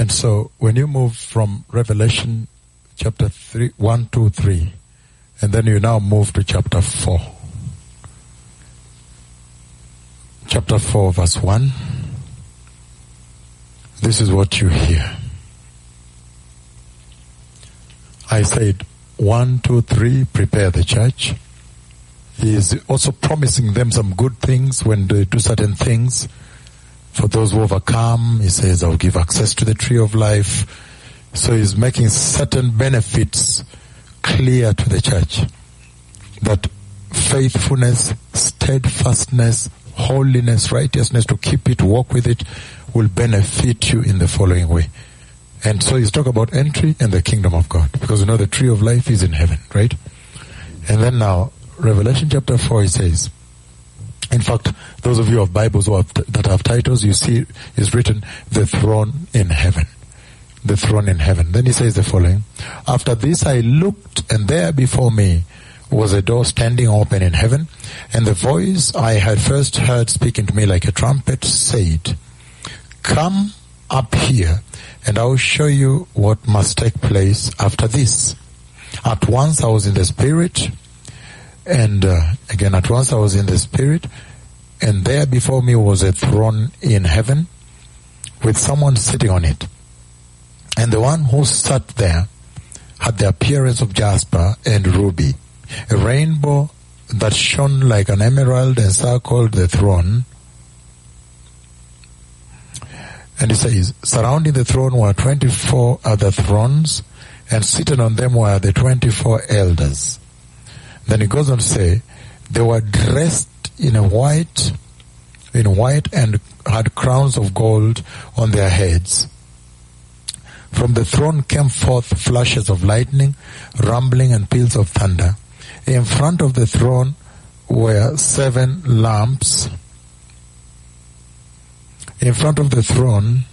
And so when you move from Revelation chapter 3, 1, 2, 3, and then you now move to chapter 4. Chapter 4 verse 1. This is what you hear. I said, one, two, three, prepare the church. He is also promising them some good things when they do certain things. For those who overcome, he says, I'll give access to the tree of life. So he's making certain benefits clear to the church. That faithfulness, steadfastness, holiness, righteousness, to keep it, walk with it, will benefit you in the following way. And so he's talking about entry and the kingdom of God. Because you know the tree of life is in heaven, right? And then now, Revelation chapter 4, he says, in fact, those of you who have Bibles who have, that have titles, you see is written, the throne in heaven. The throne in heaven. Then he says the following, after this I looked and there before me was a door standing open in heaven and the voice I had first heard speaking to me like a trumpet said, come up here and I will show you what must take place after this. At once I was in the spirit and uh, again at once I was in the spirit and there before me was a throne in heaven with someone sitting on it. And the one who sat there had the appearance of jasper and ruby. A rainbow that shone like an emerald encircled the throne and he says, surrounding the throne were 24 other thrones, and seated on them were the 24 elders. Then he goes on to say, they were dressed in a white, in white and had crowns of gold on their heads. From the throne came forth flashes of lightning, rumbling and peals of thunder. In front of the throne were seven lamps in front of the throne,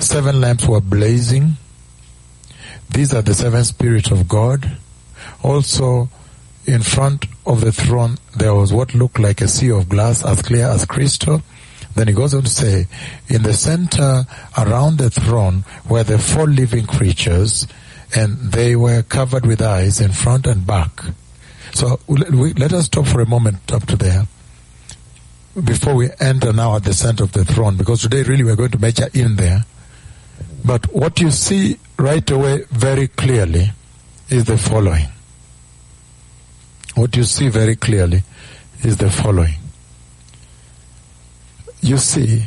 seven lamps were blazing. These are the seven spirits of God. Also, in front of the throne, there was what looked like a sea of glass as clear as crystal. Then he goes on to say, in the center around the throne were the four living creatures and they were covered with eyes in front and back. So let us stop for a moment up to there before we enter now at the center of the throne, because today really we're going to measure in there. But what you see right away very clearly is the following. What you see very clearly is the following. You see,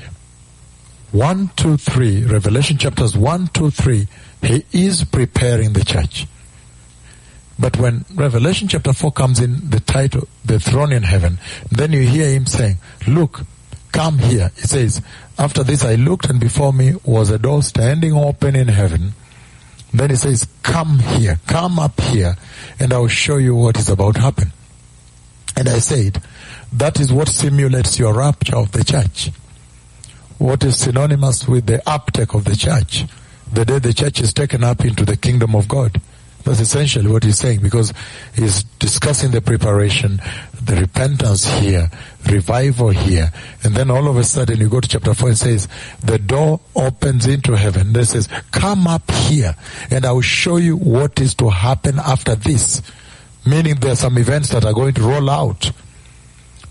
1, 2, 3, Revelation chapters 1, 2, 3, he is preparing the church. But when Revelation chapter 4 comes in, the title, the throne in heaven, then you hear him saying, look, come here. He says, after this I looked and before me was a door standing open in heaven. Then he says, come here, come up here, and I will show you what is about to happen. And I said, that is what simulates your rapture of the church. What is synonymous with the uptake of the church. The day the church is taken up into the kingdom of God. That's essentially what he's saying because he's discussing the preparation, the repentance here, revival here. And then all of a sudden you go to chapter 4 and says, the door opens into heaven. This says, come up here and I will show you what is to happen after this. Meaning there are some events that are going to roll out.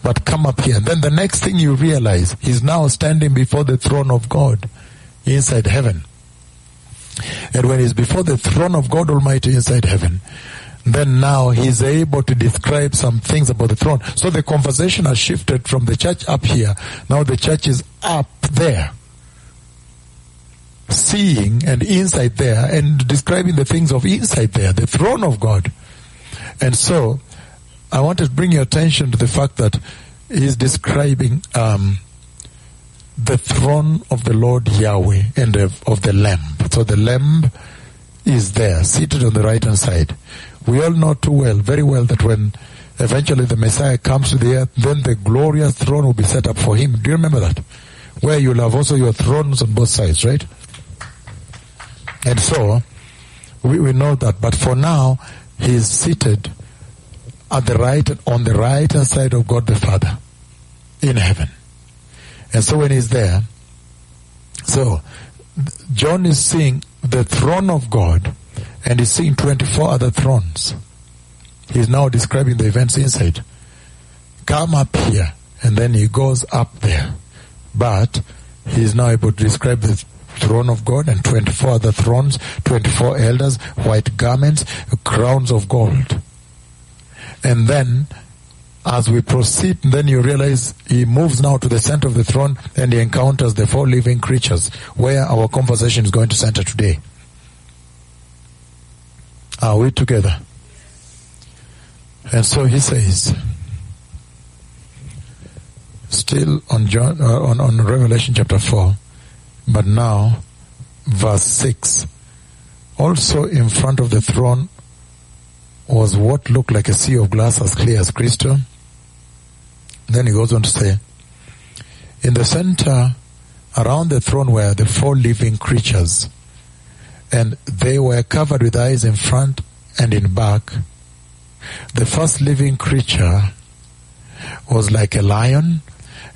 But come up here. And then the next thing you realize, he's now standing before the throne of God inside heaven. And when he's before the throne of God Almighty inside heaven, then now he's able to describe some things about the throne. So the conversation has shifted from the church up here. Now the church is up there. Seeing and inside there and describing the things of inside there, the throne of God. And so I want to bring your attention to the fact that he's describing um, the throne of the Lord Yahweh and of the Lamb. So the Lamb is there, seated on the right hand side. We all know too well, very well, that when eventually the Messiah comes to the earth, then the glorious throne will be set up for him. Do you remember that? Where you'll have also your thrones on both sides, right? And so, we, we know that. But for now, he is seated at the right, on the right hand side of God the Father in heaven. And so when he's there, so John is seeing the throne of God and he's seeing 24 other thrones. He's now describing the events inside. Come up here. And then he goes up there. But he's now able to describe the throne of God and 24 other thrones, 24 elders, white garments, crowns of gold. And then as we proceed, then you realize he moves now to the center of the throne and he encounters the four living creatures where our conversation is going to center today. Are we together? And so he says, still on John, uh, on, on Revelation chapter 4, but now verse 6. Also in front of the throne was what looked like a sea of glass as clear as crystal. Then he goes on to say, in the center around the throne were the four living creatures and they were covered with eyes in front and in back. The first living creature was like a lion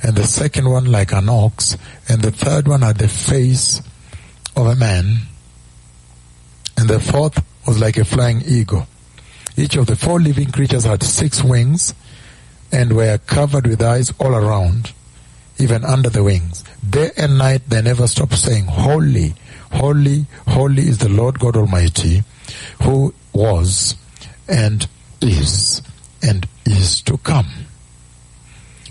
and the second one like an ox and the third one had the face of a man and the fourth was like a flying eagle. Each of the four living creatures had six wings and were covered with eyes all around, even under the wings. Day and night they never stopped saying, Holy, holy, holy is the Lord God Almighty, who was and is and is to come.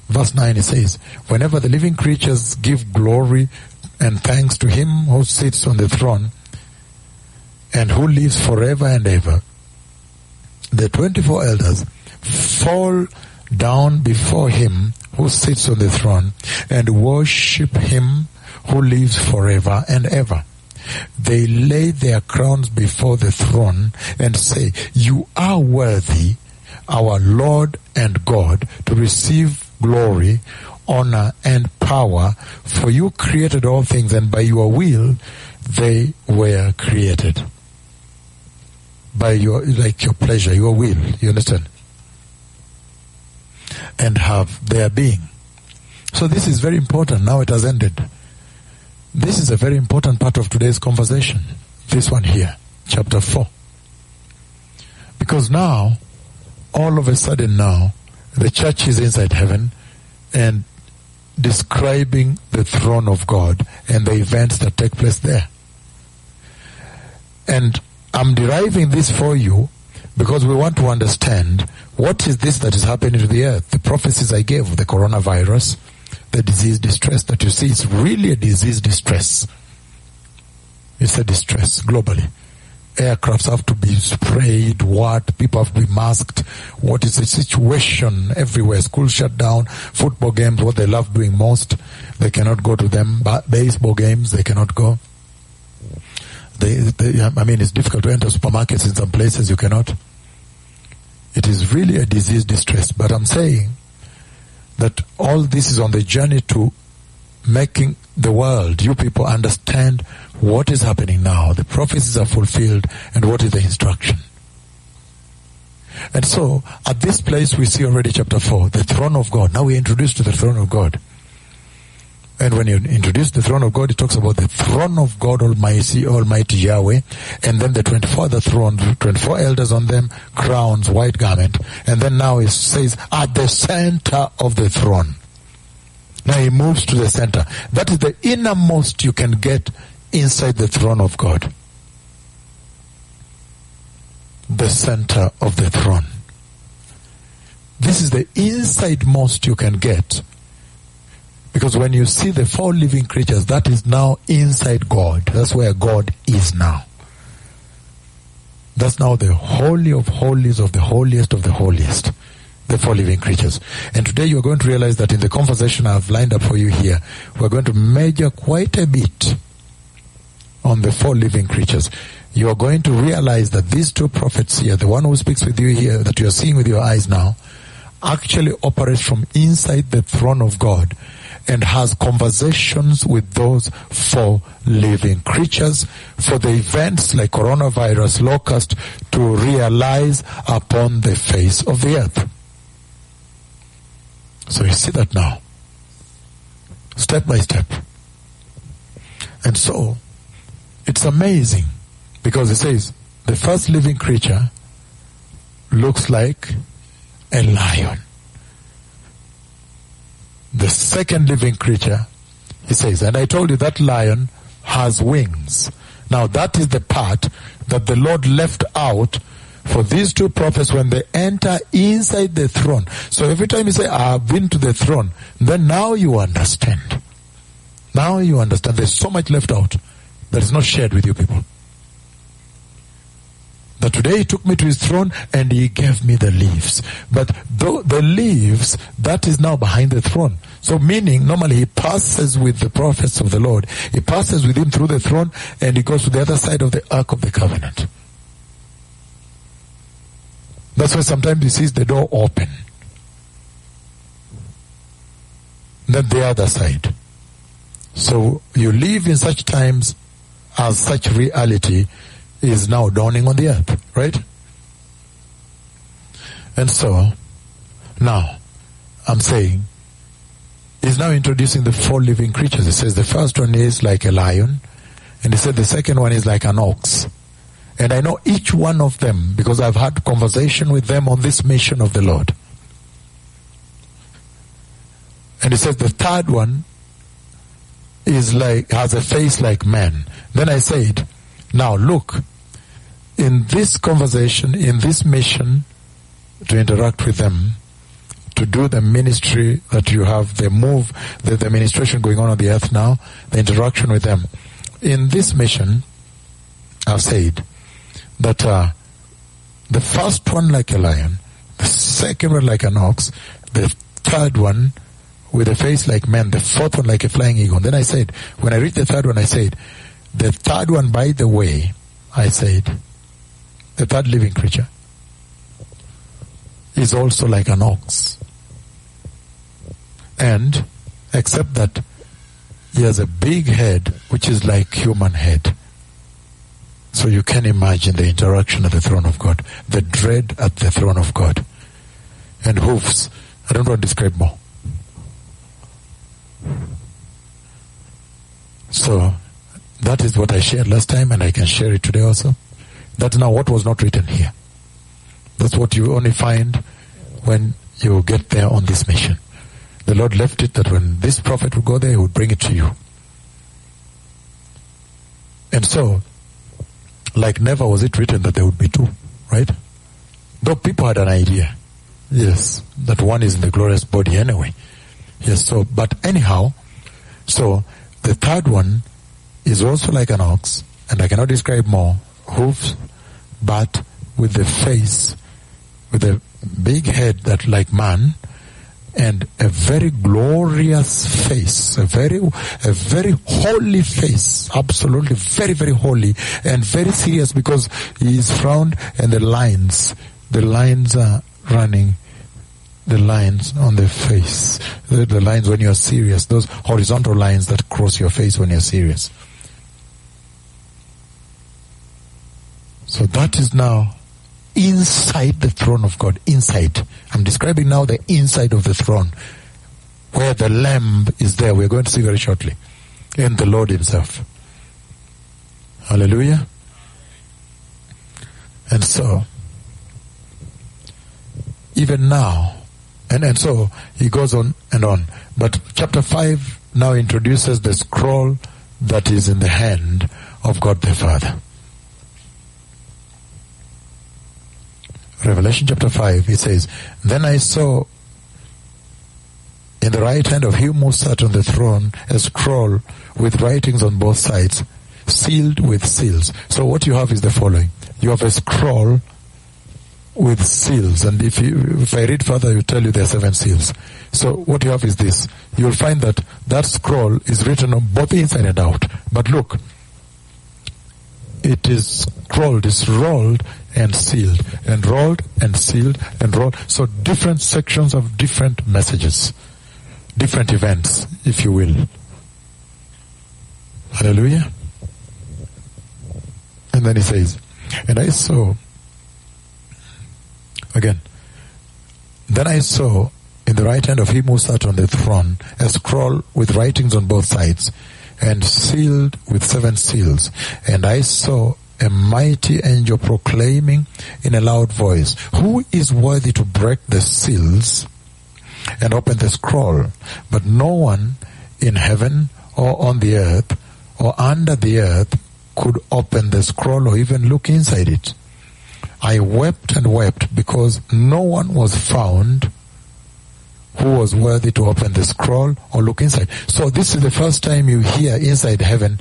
Verse 9 it says, Whenever the living creatures give glory and thanks to him who sits on the throne and who lives forever and ever, the 24 elders fall down before him who sits on the throne and worship him who lives forever and ever. They lay their crowns before the throne and say, You are worthy, our Lord and God, to receive glory, honor, and power, for you created all things, and by your will they were created. By your, like your pleasure, your will, you understand? And have their being. So this is very important. Now it has ended. This is a very important part of today's conversation. This one here, chapter 4. Because now, all of a sudden now, the church is inside heaven and describing the throne of God and the events that take place there. And I'm deriving this for you because we want to understand what is this that is happening to the earth. The prophecies I gave, the coronavirus, the disease distress that you see, is really a disease distress. It's a distress globally. Aircrafts have to be sprayed, what? People have to be masked. What is the situation everywhere? Schools shut down, football games, what they love doing most, they cannot go to them. But baseball games, they cannot go. They, they, I mean, it's difficult to enter supermarkets in some places, you cannot. It is really a disease distress. But I'm saying that all this is on the journey to making the world, you people understand what is happening now. The prophecies are fulfilled and what is the instruction. And so, at this place we see already chapter 4, the throne of God. Now we are introduced to the throne of God. And when you introduce the throne of God, it talks about the throne of God Almighty, Almighty Yahweh, and then the 24 other thrones, 24 elders on them, crowns, white garment, and then now it says, at the center of the throne. Now he moves to the center. That is the innermost you can get inside the throne of God. The center of the throne. This is the inside most you can get. Because when you see the four living creatures, that is now inside God. That's where God is now. That's now the holy of holies of the holiest of the holiest. The four living creatures. And today you're going to realize that in the conversation I've lined up for you here, we're going to measure quite a bit on the four living creatures. You are going to realize that these two prophets here, the one who speaks with you here, that you are seeing with your eyes now, actually operates from inside the throne of God and has conversations with those four living creatures for the events like coronavirus locust to realize upon the face of the earth. So you see that now. Step by step. And so, it's amazing because it says the first living creature looks like a lion. The second living creature, he says, and I told you that lion has wings. Now that is the part that the Lord left out for these two prophets when they enter inside the throne. So every time you say, I've been to the throne, then now you understand. Now you understand. There's so much left out that is not shared with you people. That today he took me to his throne and he gave me the leaves. But though the leaves, that is now behind the throne. So meaning, normally he passes with the prophets of the Lord. He passes with him through the throne and he goes to the other side of the Ark of the Covenant. That's why sometimes he sees the door open. Then the other side. So you live in such times as such reality is now dawning on the earth, right? And so, now, I'm saying, he's now introducing the four living creatures. He says the first one is like a lion, and he said the second one is like an ox. And I know each one of them because I've had conversation with them on this mission of the Lord. And he says the third one is like, has a face like man. Then I said, now look, in this conversation, in this mission, to interact with them, to do the ministry that you have, the move, the, the administration going on on the earth now, the interaction with them. In this mission, I've said, that uh, the first one like a lion, the second one like an ox, the third one with a face like man, the fourth one like a flying eagle. And Then I said, when I read the third one, I said, the third one, by the way, I said, the third living creature is also like an ox. And except that he has a big head which is like human head. So you can imagine the interaction at the throne of God, the dread at the throne of God. And hoofs. I don't want to describe more. So that is what I shared last time and I can share it today also. That's now what was not written here. That's what you only find when you get there on this mission. The Lord left it that when this prophet would go there, he would bring it to you. And so, like never was it written that there would be two, right? Though people had an idea, yes, that one is in the glorious body anyway. Yes, so, but anyhow, so the third one is also like an ox, and I cannot describe more, hoofs, but with the face, with a big head that like man, and a very glorious face, a very, a very holy face, absolutely very, very holy and very serious because he is frowned and the lines, the lines are running, the lines on the face, the, the lines when you're serious, those horizontal lines that cross your face when you're serious. So that is now inside the throne of God. Inside. I'm describing now the inside of the throne. Where the Lamb is there. We're going to see very shortly. And the Lord Himself. Hallelujah. And so, even now, and, and so he goes on and on. But chapter 5 now introduces the scroll that is in the hand of God the Father. Revelation chapter 5, it says, Then I saw in the right hand of him who sat on the throne a scroll with writings on both sides, sealed with seals. So what you have is the following. You have a scroll with seals, and if you, if I read further, I will tell you there are seven seals. So what you have is this. You will find that that scroll is written on both inside and out. But look, it is scrolled, it's rolled and sealed, and rolled and sealed and rolled. So different sections of different messages, different events, if you will. Hallelujah. And then he says, and I saw, again, then I saw in the right hand of him who sat on the throne a scroll with writings on both sides. and sealed with seven seals. And I saw a mighty angel proclaiming in a loud voice, Who is worthy to break the seals and open the scroll? But no one in heaven or on the earth or under the earth could open the scroll or even look inside it. I wept and wept because no one was found who was worthy to open the scroll or look inside. So this is the first time you hear inside heaven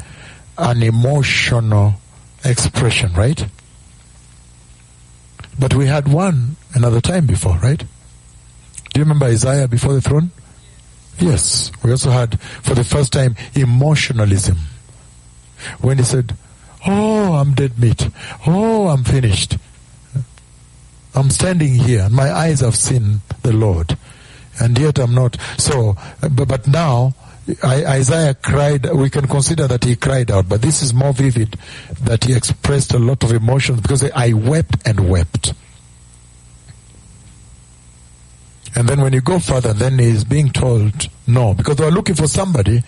an emotional expression, right? But we had one another time before, right? Do you remember Isaiah before the throne? Yes. We also had, for the first time, emotionalism. When he said, Oh, I'm dead meat. Oh, I'm finished. I'm standing here and my eyes have seen the Lord. And yet I'm not. So, but, but now, Isaiah cried, we can consider that he cried out, but this is more vivid that he expressed a lot of emotions because I wept and wept. And then when you go further, then he's being told no, because they are looking for somebody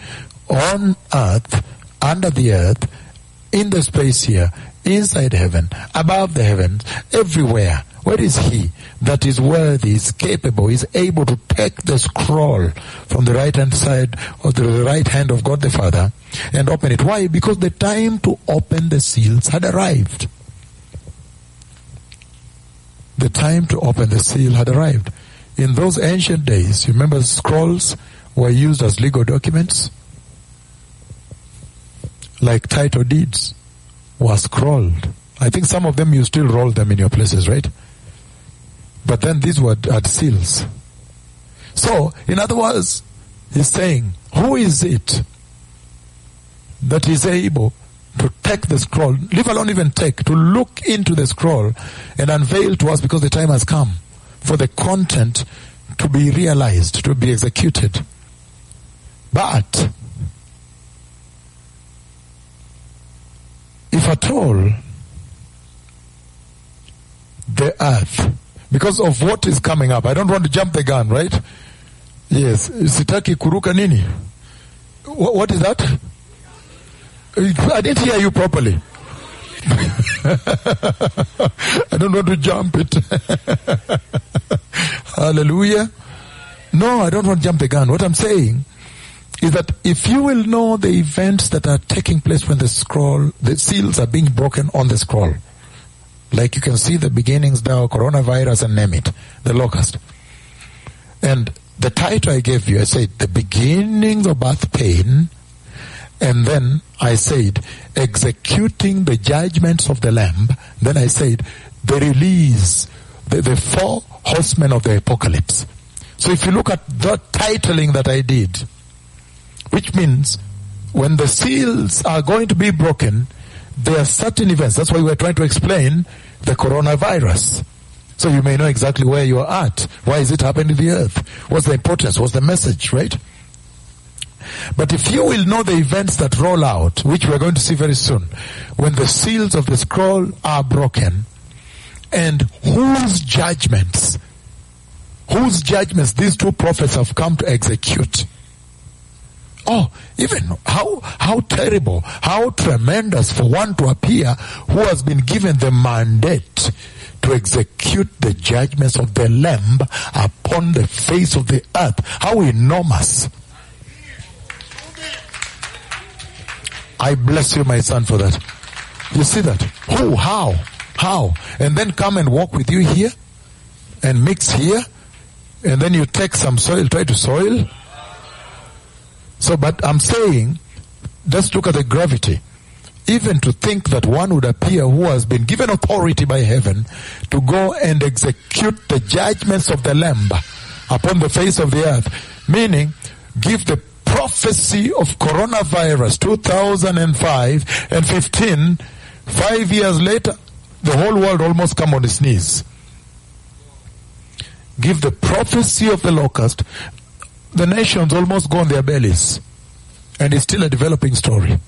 on earth, under the earth, in the space here, inside heaven, above the heavens, everywhere. Where is he that is worthy, is capable, is able to take the scroll from the right hand side or the right hand of God the Father and open it? Why? Because the time to open the seals had arrived. The time to open the seal had arrived. In those ancient days, remember scrolls were used as legal documents? Like title deeds were scrolled. I think some of them you still roll them in your places, right? But then these were at seals. So, in other words, he's saying, who is it that is able to take the scroll, leave alone even take, to look into the scroll and unveil to us because the time has come for the content to be realized, to be executed. But, if at all, the earth, because of what is coming up, I don't want to jump the gun, right? Yes, sitaki kuruka nini? What, is that? I didn't hear you properly. I don't want to jump it. Hallelujah. No, I don't want to jump the gun. What I'm saying is that if you will know the events that are taking place when the scroll, the seals are being broken on the scroll, like you can see the beginnings now, coronavirus and name it, the locust. And the title I gave you, I said, the beginnings of birth pain and then I said, executing the judgments of the Lamb. Then I said, the release, the, the four horsemen of the apocalypse. So if you look at the titling that I did, which means when the seals are going to be broken, there are certain events. That's why we're trying to explain the coronavirus. So you may know exactly where you are at. Why is it happening to the earth? What's the importance? What's the message, right? But if you will know the events that roll out, which we're going to see very soon, when the seals of the scroll are broken, and whose judgments, whose judgments these two prophets have come to execute. Oh, even how, how terrible, how tremendous for one to appear who has been given the mandate to execute the judgments of the Lamb upon the face of the earth. How enormous. I bless you, my son, for that. You see that? Who? How? How? And then come and walk with you here and mix here and then you take some soil, try to soil. So, but I'm saying, just look at the gravity. Even to think that one would appear who has been given authority by heaven to go and execute the judgments of the Lamb upon the face of the earth, meaning give the prophecy of coronavirus 2005 and 15, five years later, the whole world almost come on its knees. Give the prophecy of the locust, the nations almost go on their bellies. And it's still a developing story.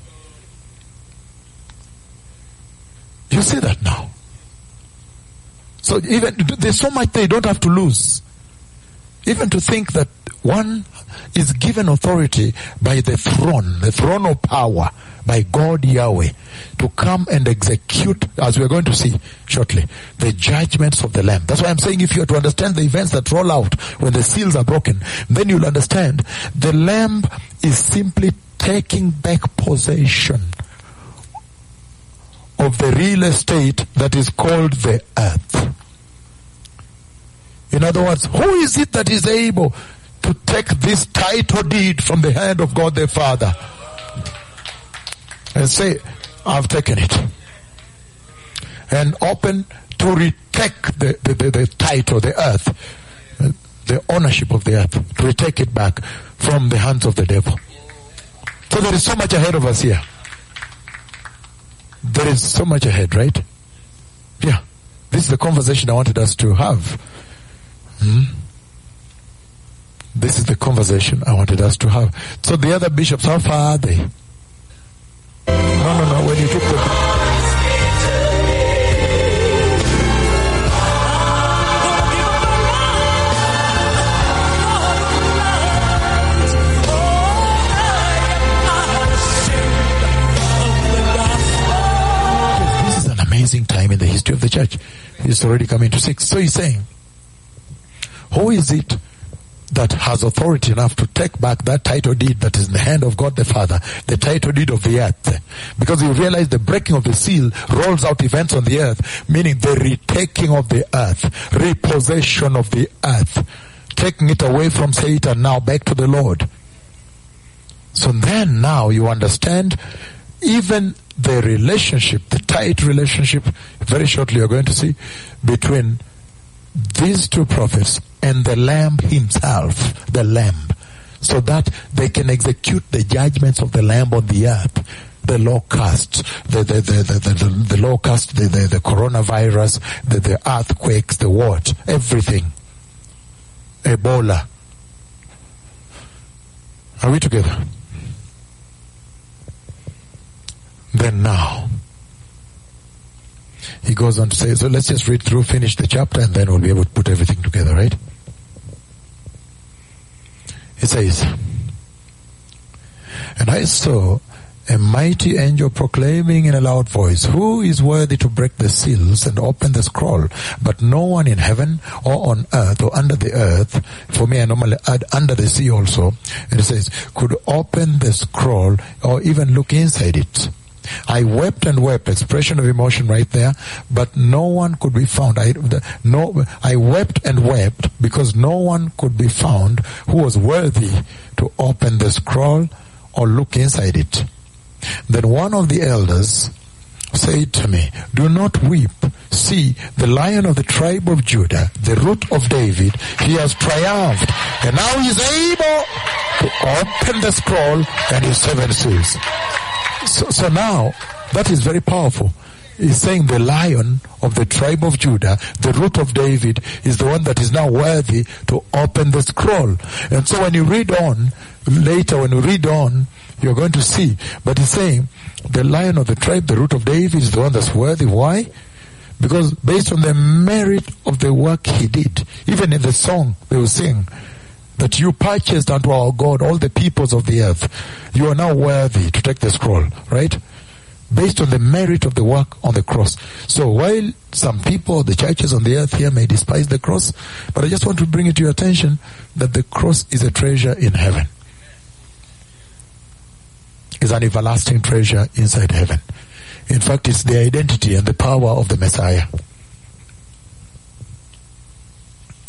You see that now. So even, there's so much they don't have to lose. Even to think that one is given authority by the throne, the throne of power, by God Yahweh, to come and execute, as we're going to see shortly, the judgments of the Lamb. That's why I'm saying if you are to understand the events that roll out when the seals are broken, then you'll understand the Lamb is simply taking back possession of the real estate that is called the earth. In other words, who is it that is able to take this title deed from the hand of God the Father and say, I've taken it. And open to retake the, the, the, the title, the earth, the ownership of the earth, to retake it back from the hands of the devil. So there is so much ahead of us here. There is so much ahead, right? Yeah. This is the conversation I wanted us to have. Hmm? This is the conversation I wanted us to have. So the other bishops, how far are they? No, no, no. When you took the This is an amazing time in the history of the church. It's already coming to six. So he's saying, who is it that has authority enough to take back that title deed that is in the hand of God the Father, the title deed of the earth. Because you realize the breaking of the seal rolls out events on the earth, meaning the retaking of the earth, repossession of the earth, taking it away from Satan now back to the Lord. So then now you understand even the relationship, the tight relationship, very shortly you're going to see, between these two prophets and the Lamb himself, the Lamb, so that they can execute the judgments of the Lamb on the earth. The locust, the the the the, the, the, the the, the the coronavirus, the the earthquakes, the what, everything. Ebola. Are we together? Then now, he goes on to say, so let's just read through, finish the chapter, and then we'll be able to put everything together, right? It says, And I saw a mighty angel proclaiming in a loud voice, Who is worthy to break the seals and open the scroll? But no one in heaven or on earth or under the earth, for me I normally add under the sea also, and it says, could open the scroll or even look inside it. I wept and wept, expression of emotion right there, but no one could be found. I, the, no, I wept and wept because no one could be found who was worthy to open the scroll or look inside it. Then one of the elders said to me, Do not weep. See, the lion of the tribe of Judah, the root of David, he has triumphed, and now he is able to open the scroll and his seven seals. So, so now, that is very powerful. He's saying the lion of the tribe of Judah, the root of David, is the one that is now worthy to open the scroll. And so when you read on, later when you read on, you're going to see. But he's saying the lion of the tribe, the root of David, is the one that's worthy. Why? Because based on the merit of the work he did, even in the song they will sing, that you purchased unto our God all the peoples of the earth. You are now worthy to take the scroll, right? Based on the merit of the work on the cross. So while some people, the churches on the earth here may despise the cross, but I just want to bring it to your attention that the cross is a treasure in heaven. Is an everlasting treasure inside heaven. In fact, it's the identity and the power of the Messiah.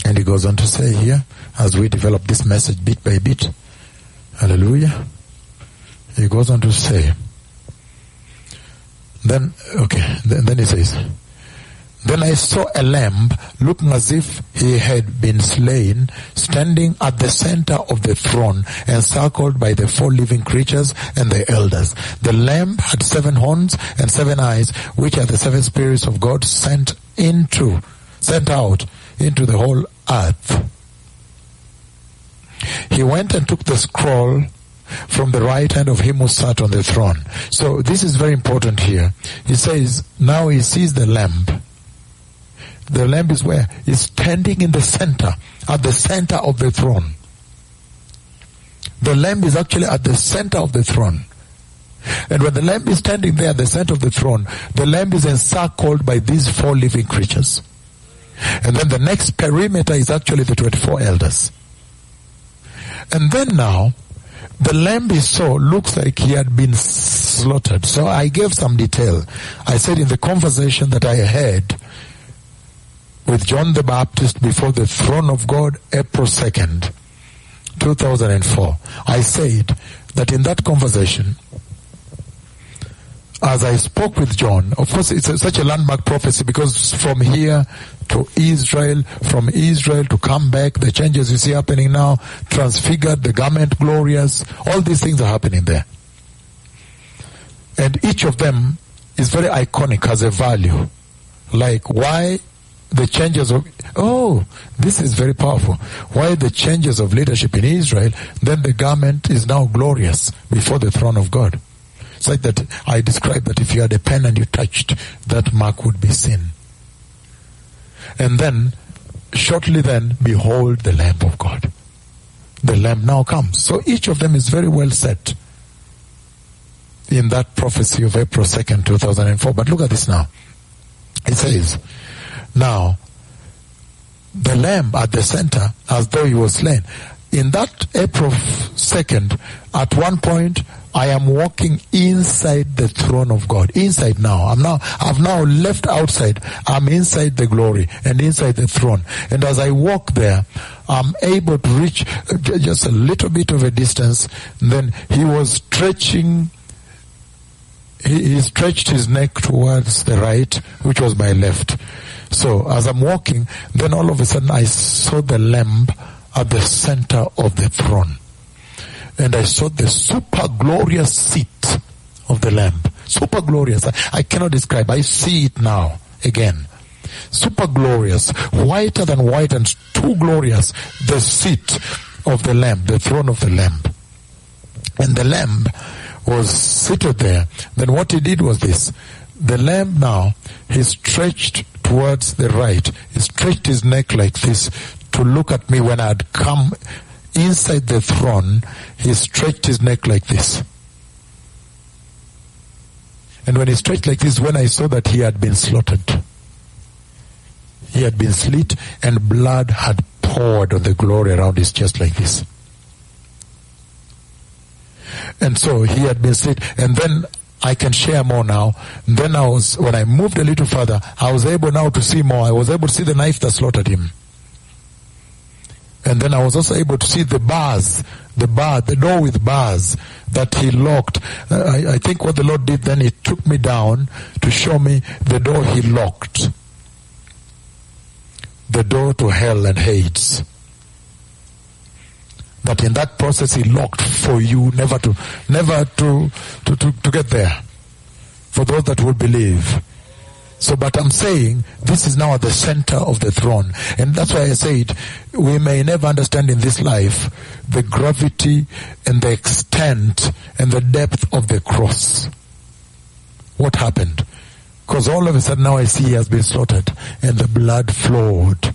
And he goes on to say here, as we develop this message bit by bit, hallelujah, he goes on to say, then, okay, then, then he says, then I saw a lamb looking as if he had been slain, standing at the center of the throne, encircled by the four living creatures and the elders. The lamb had seven horns and seven eyes, which are the seven spirits of God sent into, sent out into the whole earth. He went and took the scroll from the right hand of him who sat on the throne. So this is very important here. He says, now he sees the lamb. The lamb is where? He's standing in the center, at the center of the throne. The Lamb is actually at the center of the throne. And when the Lamb is standing there at the center of the throne, the Lamb is encircled by these four living creatures. And then the next perimeter is actually the 24 elders. And then now, the lamb is so looks like he had been slaughtered. So I gave some detail. I said in the conversation that I had with John the Baptist before the throne of God, April 2nd, 2004, I said that in that conversation, as I spoke with John, of course it's a, such a landmark prophecy because from here to Israel, from Israel to come back, the changes you see happening now, transfigured, the garment glorious, all these things are happening there. And each of them is very iconic, has a value. Like why the changes of, oh, this is very powerful. Why the changes of leadership in Israel, then the garment is now glorious before the throne of God. It's like that I described that if you had a pen and you touched, that mark would be seen. And then, shortly then, behold the Lamb of God. The Lamb now comes. So each of them is very well set in that prophecy of April 2nd, 2004. But look at this now. It says, now, the Lamb at the center, as though he was slain. In that April 2nd, at one point, I am walking inside the throne of God. Inside now. I'm now, I've now left outside. I'm inside the glory and inside the throne. And as I walk there, I'm able to reach just a little bit of a distance. And then he was stretching, he, he stretched his neck towards the right, which was my left. So as I'm walking, then all of a sudden I saw the lamb at the center of the throne and I saw the super glorious seat of the Lamb. Super glorious. I, I cannot describe. I see it now again. Super glorious. Whiter than white and too glorious. The seat of the Lamb, the throne of the Lamb. And the Lamb was seated there. Then what he did was this. The Lamb now, he stretched towards the right. He stretched his neck like this to look at me when I had come inside the throne, he stretched his neck like this. And when he stretched like this, when I saw that he had been slaughtered, he had been slit and blood had poured on the glory around his chest like this. And so he had been slit. And then I can share more now. And then I was, when I moved a little further, I was able now to see more. I was able to see the knife that slaughtered him. And then I was also able to see the bars, the bar, the door with bars that he locked. Uh, I, I think what the Lord did then, he took me down to show me the door he locked. The door to hell and Hades. That in that process he locked for you never to, never to, to, to, to get there. For those that will believe. So, but I'm saying this is now at the center of the throne. And that's why I said we may never understand in this life the gravity and the extent and the depth of the cross. What happened? Because all of a sudden now I see he has been slaughtered and the blood flowed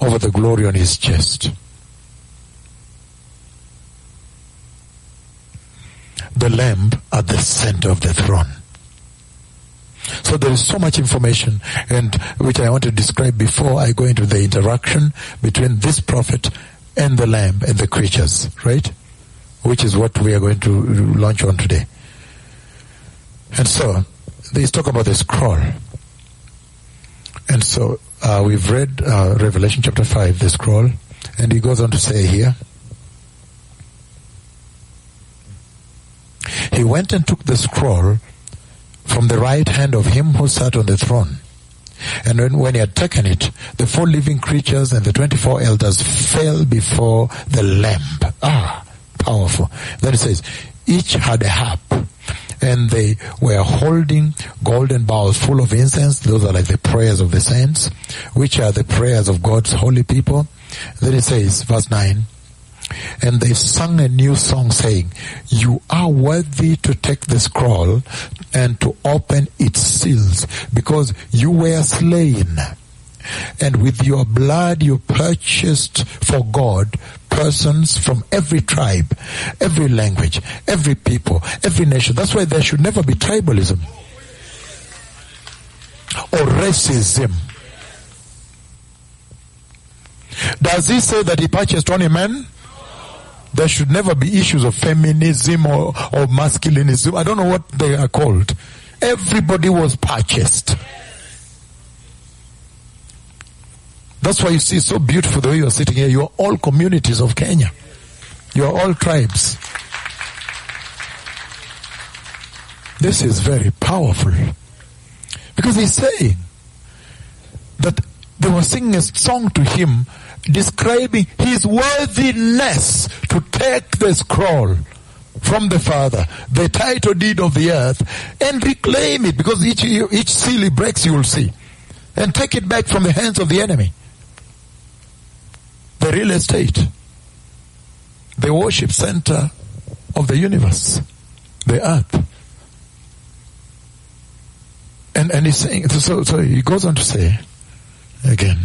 over the glory on his chest. The lamb at the center of the throne. So there is so much information and which I want to describe before I go into the interaction between this prophet and the lamb and the creatures, right? Which is what we are going to launch on today. And so, they talk about the scroll. And so, uh, we've read uh, Revelation chapter 5, the scroll, and he goes on to say here, he went and took the scroll from the right hand of him who sat on the throne. And when, when, he had taken it, the four living creatures and the 24 elders fell before the Lamb. Ah, powerful. Then it says, each had a harp and they were holding golden bowls full of incense. Those are like the prayers of the saints, which are the prayers of God's holy people. Then it says, verse 9, and they sung a new song saying, You are worthy to take the scroll and to open its seals because you were slain and with your blood you purchased for God persons from every tribe, every language, every people, every nation. That's why there should never be tribalism or racism. Does he say that he purchased only men? There should never be issues of feminism or, or masculinism. I don't know what they are called. Everybody was purchased. That's why you see so beautiful the way you are sitting here. You are all communities of Kenya. You are all tribes. This is very powerful. Because he's saying that they were singing a song to him describing his worthiness to take the scroll from the Father, the title deed of the earth, and reclaim it because each, each seal he breaks, you will see, and take it back from the hands of the enemy. The real estate, the worship center of the universe, the earth. And, and he's saying, so, so he goes on to say, again,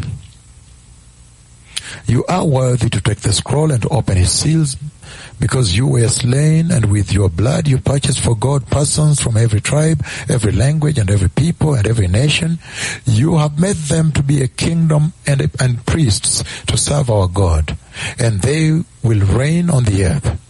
you are worthy to take the scroll and to open its seals because you were slain and with your blood you purchased for God persons from every tribe, every language and every people and every nation. You have made them to be a kingdom and, and priests to serve our God and they will reign on the earth.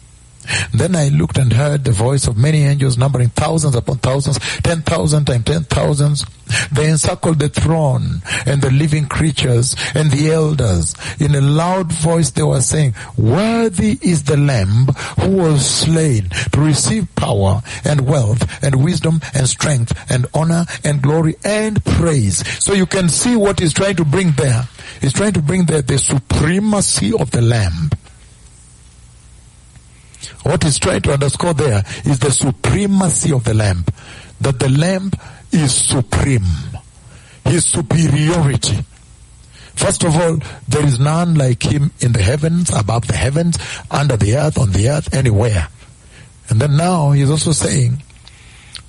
Then I looked and heard the voice of many angels numbering thousands upon thousands, ten thousand times ten thousands. They encircled the throne and the living creatures and the elders. In a loud voice they were saying, Worthy is the Lamb who was slain to receive power and wealth and wisdom and strength and honor and glory and praise. So you can see what he's trying to bring there. He's trying to bring there the supremacy of the Lamb. What he's trying to underscore there is the supremacy of the Lamb. That the Lamb is supreme. His superiority. First of all, there is none like him in the heavens, above the heavens, under the earth, on the earth, anywhere. And then now he's also saying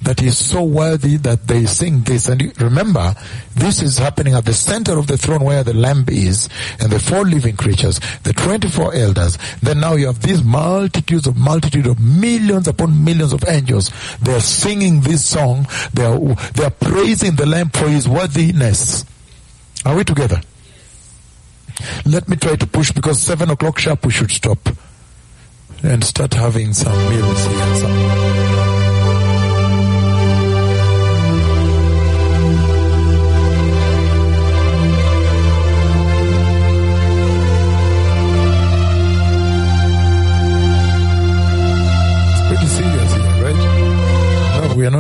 that he's so worthy that they sing this. And remember, this is happening at the center of the throne where the lamb is and the four living creatures, the 24 elders. Then now you have these multitudes of multitude of millions upon millions of angels. They're singing this song. They're, they're praising the lamb for his worthiness. Are we together? Let me try to push because seven o'clock sharp we should stop and start having some meals here. Some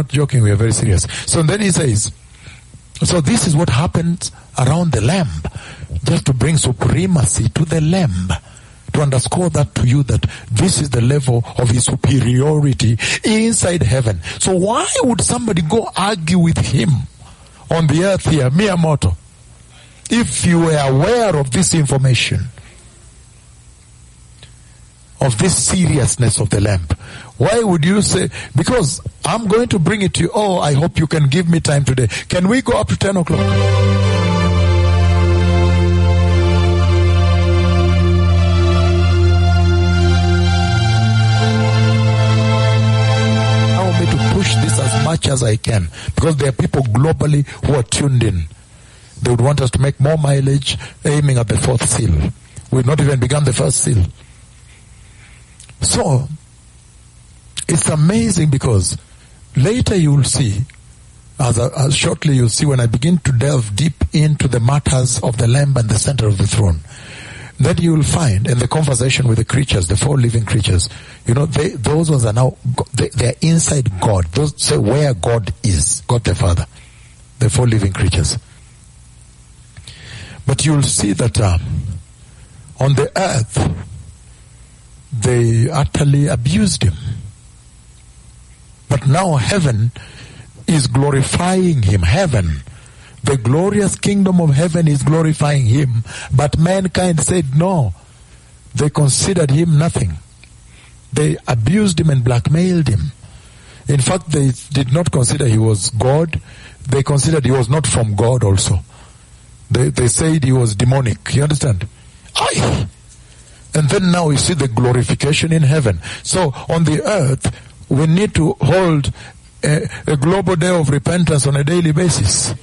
joking, we are very serious. So then he says, so this is what happens around the lamb, just to bring supremacy to the lamb. To underscore that to you that this is the level of his superiority inside heaven. So why would somebody go argue with him on the earth here, mere mortal? if you were aware of this information? Of this seriousness of the lamp. Why would you say, because I'm going to bring it to you, oh, I hope you can give me time today. Can we go up to 10 o'clock? Allow me to push this as much as I can because there are people globally who are tuned in. They would want us to make more mileage aiming at the fourth seal. We've not even begun the first seal. So, it's amazing because later you will see, as, as shortly you'll see when I begin to delve deep into the matters of the Lamb and the center of the throne, then you will find in the conversation with the creatures, the four living creatures, you know, they, those ones are now, they, they are inside God. Those say where God is, God the Father, the four living creatures. But you'll see that um, on the earth, they utterly abused him. But now heaven is glorifying him. Heaven, the glorious kingdom of heaven is glorifying him. But mankind said no. They considered him nothing. They abused him and blackmailed him. In fact, they did not consider he was God. They considered he was not from God also. They, they said he was demonic. You understand? Aye. And then now we see the glorification in heaven. So on the earth, we need to hold a, a global day of repentance on a daily basis.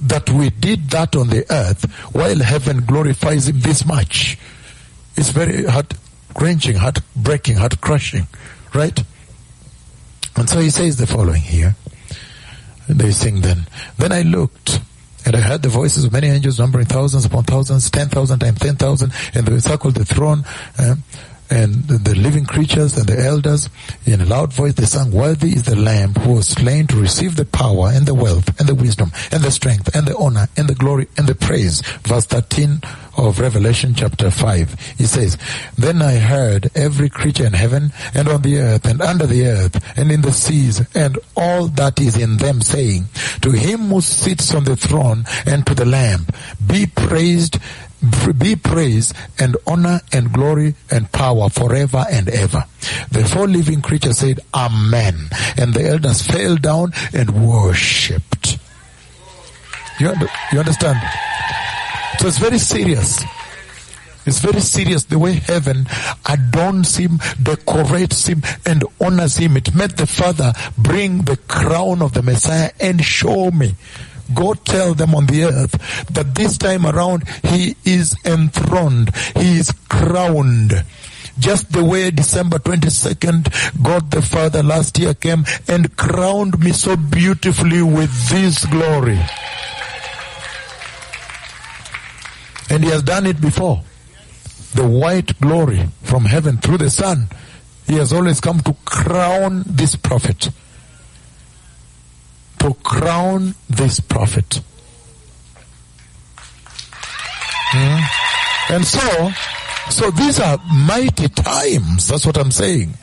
That we did that on the earth while heaven glorifies him this much. It's very heart wrenching, heart breaking, heart crushing, right? And so he says the following here. They sing then. Then I looked and I heard the voices of many angels numbering thousands upon thousands, ten thousand times ten thousand, and they circled the throne. Uh, and the living creatures and the elders in a loud voice they sang worthy is the lamb who was slain to receive the power and the wealth and the wisdom and the strength and the honor and the glory and the praise. Verse 13 of revelation chapter 5 he says then i heard every creature in heaven and on the earth and under the earth and in the seas and all that is in them saying to him who sits on the throne and to the lamb be praised be praise and honor and glory and power forever and ever. The four living creatures said, Amen. And the elders fell down and worshipped. You, you understand? So it's very serious. It's very serious the way heaven adorns him, decorates him, and honors him. It made the Father bring the crown of the Messiah and show me Go tell them on the earth that this time around he is enthroned, he is crowned. Just the way December 22nd, God the Father last year came and crowned me so beautifully with this glory. And he has done it before. The white glory from heaven through the sun. He has always come to crown this prophet to crown this prophet. Hmm? And so, so these are mighty times. That's what I'm saying.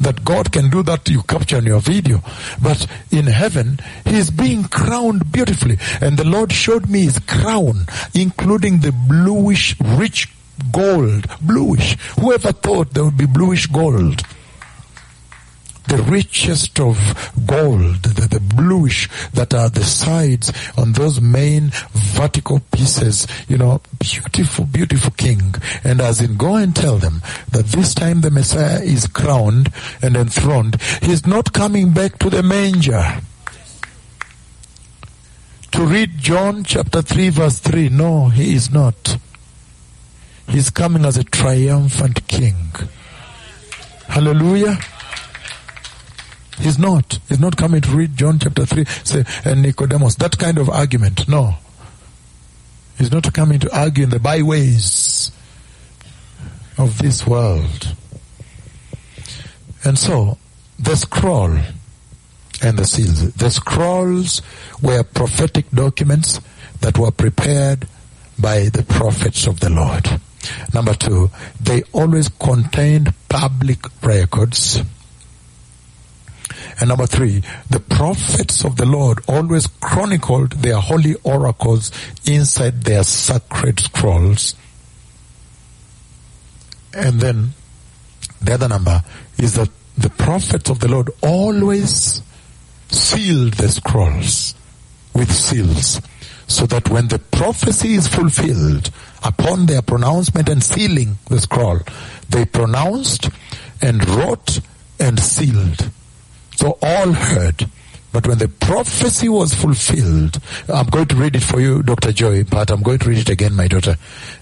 That God can do that you capture in your video. But in heaven, He is being crowned beautifully. And the Lord showed me His crown, including the bluish, rich gold. Bluish. Whoever thought there would be bluish gold? The richest of gold, the, the bluish that are the sides on those main vertical pieces, you know, beautiful, beautiful king. And as in go and tell them that this time the Messiah is crowned and enthroned, he's not coming back to the manger. To read John chapter 3 verse 3, no, he is not. He's coming as a triumphant king. Hallelujah. He's not. He's not coming to read John chapter 3, say, and Nicodemus. That kind of argument. No. He's not coming to argue in the byways of this world. And so, the scroll and the seals. The scrolls were prophetic documents that were prepared by the prophets of the Lord. Number two, they always contained public records and number three, the prophets of the Lord always chronicled their holy oracles inside their sacred scrolls. And then the other number is that the prophets of the Lord always sealed the scrolls with seals so that when the prophecy is fulfilled upon their pronouncement and sealing the scroll, they pronounced and wrote and sealed so all heard. But when the prophecy was fulfilled, I'm going to read it for you, Dr. Joy, but I'm going to read it again, my daughter.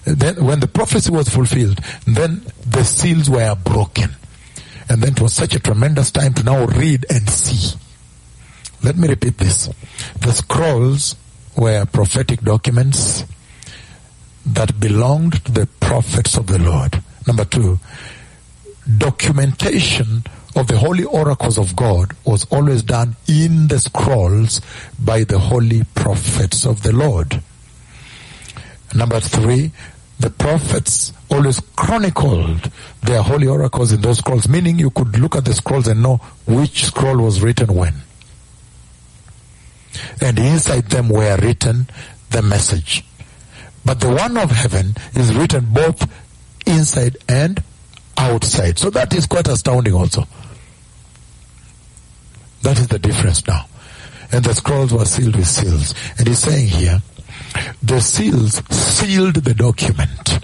Then when the prophecy was fulfilled, then the seals were broken. And then it was such a tremendous time to now read and see. Let me repeat this. The scrolls were prophetic documents that belonged to the prophets of the Lord. Number two, documentation of the holy oracles of God was always done in the scrolls by the holy prophets of the Lord. Number three, the prophets always chronicled their holy oracles in those scrolls, meaning you could look at the scrolls and know which scroll was written when. And inside them were written the message. But the one of heaven is written both inside and outside. So that is quite astounding also. That is the difference now. and the scrolls were sealed with seals. And he's saying here, the seals sealed the document.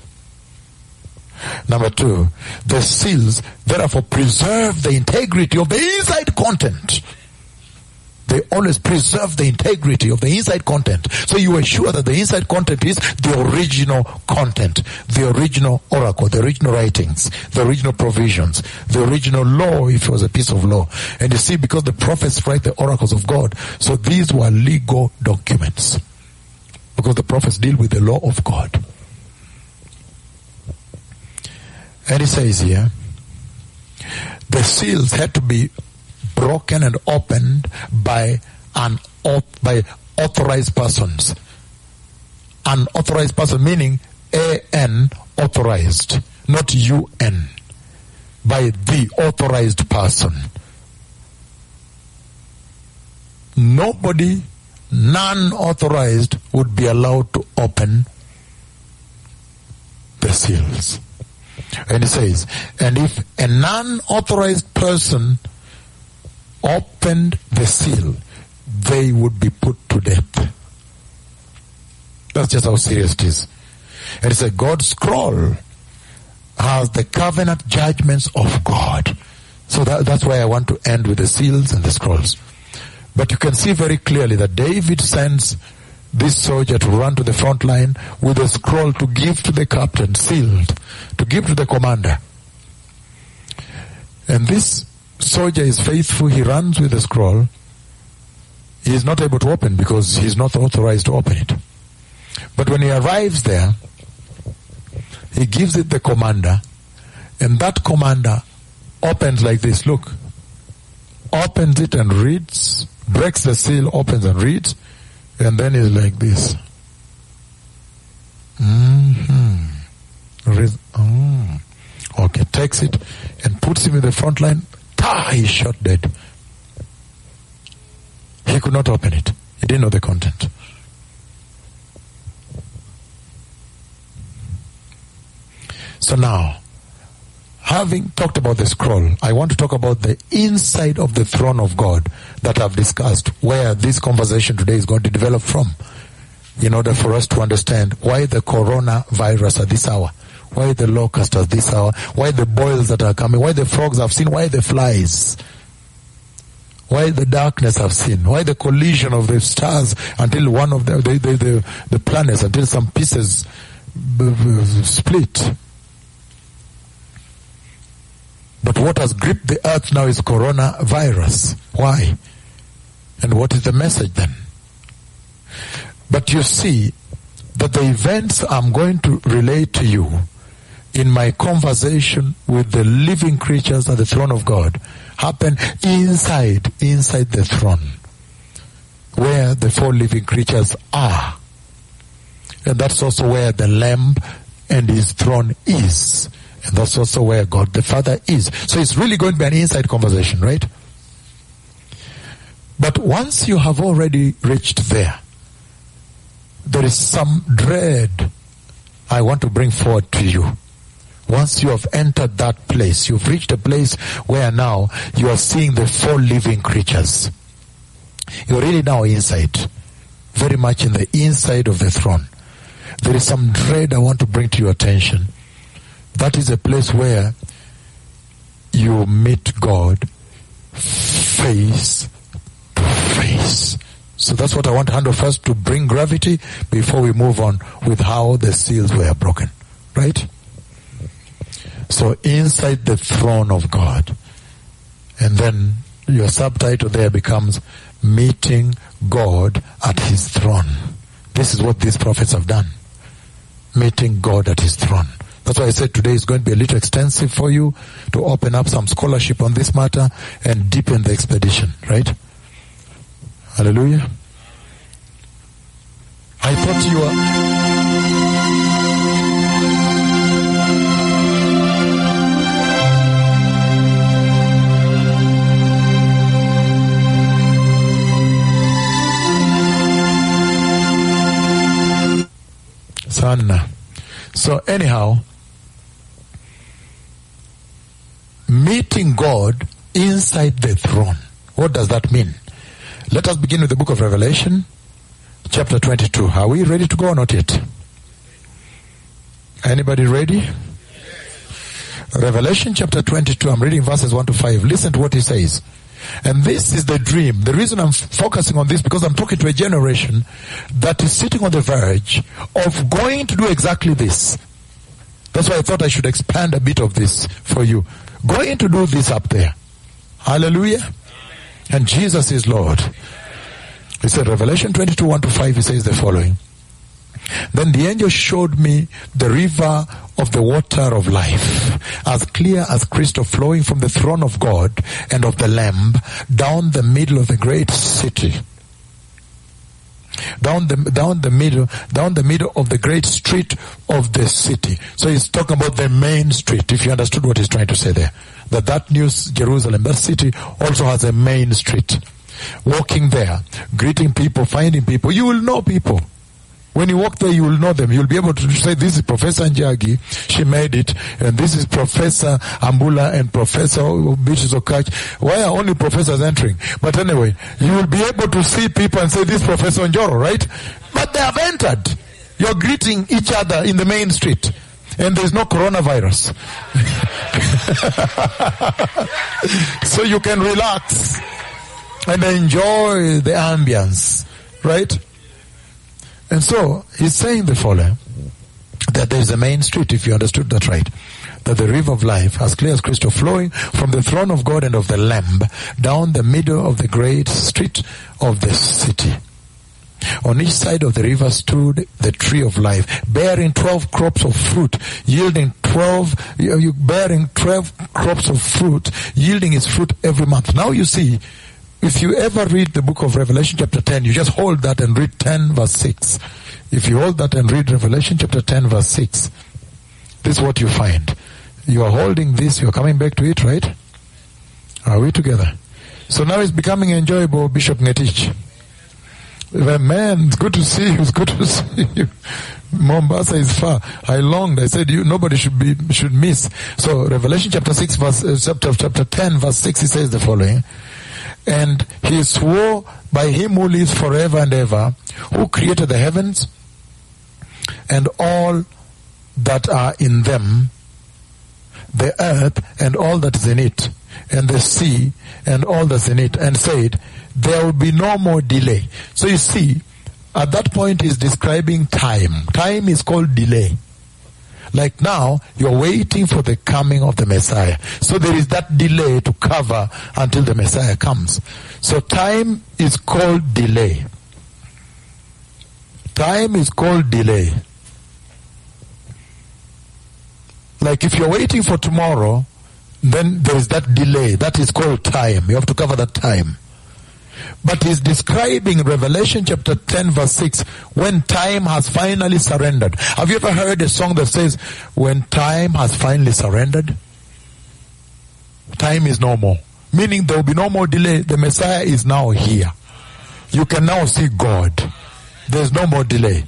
Number two, the seals therefore preserve the integrity of the inside content. They always preserve the integrity of the inside content. So you are sure that the inside content is the original content, the original oracle, the original writings, the original provisions, the original law if it was a piece of law. And you see, because the prophets write the oracles of God, so these were legal documents. Because the prophets deal with the law of God. And he says here, the seals had to be broken and opened by an by authorized persons. An authorized person meaning an authorized, not un. By the authorized person. Nobody non-authorized would be allowed to open the seals. And it says, and if a non-authorized person opened the seal, they would be put to death. That's just how serious it is. And it's a God scroll has the covenant judgments of God. So that, that's why I want to end with the seals and the scrolls. But you can see very clearly that David sends this soldier to run to the front line with a scroll to give to the captain, sealed, to give to the commander. And this soldier is faithful, he runs with the scroll. He is not able to open because he is not authorized to open it. But when he arrives there, he gives it the commander, and that commander opens like this. Look, opens it and reads, breaks the seal, opens and reads, and then is like this. Mm-hmm. Oh. Okay, takes it and puts him in the front line. He's shot dead. He could not open it. He didn't know the content. So now, having talked about the scroll, I want to talk about the inside of the throne of God that I've discussed, where this conversation today is going to develop from, in order for us to understand why the coronavirus at this hour, why the locust at this hour, why the boils that are coming, why the frogs I've seen, why the flies, why the darkness I've seen, why the collision of the stars until one of the, the, the, the, the planets, until some pieces b- b- split. But what has gripped the earth now is coronavirus. Why? And what is the message then? But you see that the events I'm going to relate to you in my conversation with the living creatures at the throne of God happen inside, inside the throne, where the four living creatures are. And that's also where the Lamb and his throne is. And that's also where God the Father is. So it's really going to be an inside conversation, right? But once you have already reached there, there is some dread I want to bring forward to you. Once you have entered that place, you've reached a place where now you are seeing the four living creatures. You're really now inside, very much in the inside of the throne. There is some dread I want to bring to your attention. That is a place where you meet God face to face. So that's what I want to handle first to bring gravity before we move on with how the seals were broken. Right? So inside the throne of God. And then your subtitle there becomes meeting God at his throne. This is what these prophets have done. Meeting God at his throne. That's why I said today is going to be a little extensive for you to open up some scholarship on this matter and deepen the expedition, right? Hallelujah. I thought you were. So anyhow, meeting God inside the throne. What does that mean? Let us begin with the book of Revelation, chapter 22. Are we ready to go or not yet? Anybody ready? Revelation chapter 22, I'm reading verses 1 to 5. Listen to what he says. And this is the dream. The reason I'm focusing on this because I'm talking to a generation that is sitting on the verge of going to do exactly this. That's why I thought I should expand a bit of this for you. Going to do this up there. Hallelujah. And Jesus is Lord. He said, Revelation 22, 1 to 5, he says the following. Then the angel showed me the river of the water of life, as clear as crystal flowing from the throne of God and of the Lamb down the middle of the great city. Down the, down the middle, down the middle of the great street of the city. So he's talking about the main street, if you understood what he's trying to say there. That that new Jerusalem, that city also has a main street. Walking there, greeting people, finding people, you will know people. When you walk there, you will know them. You'll be able to say, this is Professor Njagi, she made it, and this is Professor Ambula and Professor Beaches Okach. Why are only professors entering? But anyway, you will be able to see people and say, this is Professor Njoro, right? But they have entered. You're greeting each other in the main street. And there's no coronavirus. so you can relax and enjoy the ambience, right? And so he's saying the following that there is a main street, if you understood that right, that the river of life, as clear as crystal, flowing from the throne of God and of the Lamb down the middle of the great street of the city. On each side of the river stood the tree of life, bearing twelve crops of fruit, yielding twelve, you bearing twelve crops of fruit, yielding its fruit every month. Now you see, if you ever read the book of Revelation chapter 10, you just hold that and read 10 verse 6. If you hold that and read Revelation chapter 10 verse 6, this is what you find. You are holding this, you are coming back to it, right? Are we together? So now it's becoming enjoyable, Bishop Ngetich. Well, man, it's good to see you. It's good to see you. Mombasa is far. I longed. I said, you, nobody should be, should miss. So Revelation chapter 6 verse, uh, chapter, chapter 10 verse 6, he says the following. And he swore by him who lives forever and ever, who created the heavens and all that are in them, the earth and all that is in it, and the sea and all that's in it, and said, there will be no more delay. So you see, at that point he's describing time. Time is called delay. Like now, you're waiting for the coming of the Messiah. So there is that delay to cover until the Messiah comes. So time is called delay. Time is called delay. Like if you're waiting for tomorrow, then there is that delay. That is called time. You have to cover that time. But he's describing Revelation chapter 10 verse 6 when time has finally surrendered. Have you ever heard a song that says, when time has finally surrendered? Time is no more. Meaning there will be no more delay. The Messiah is now here. You can now see God. There's no more delay.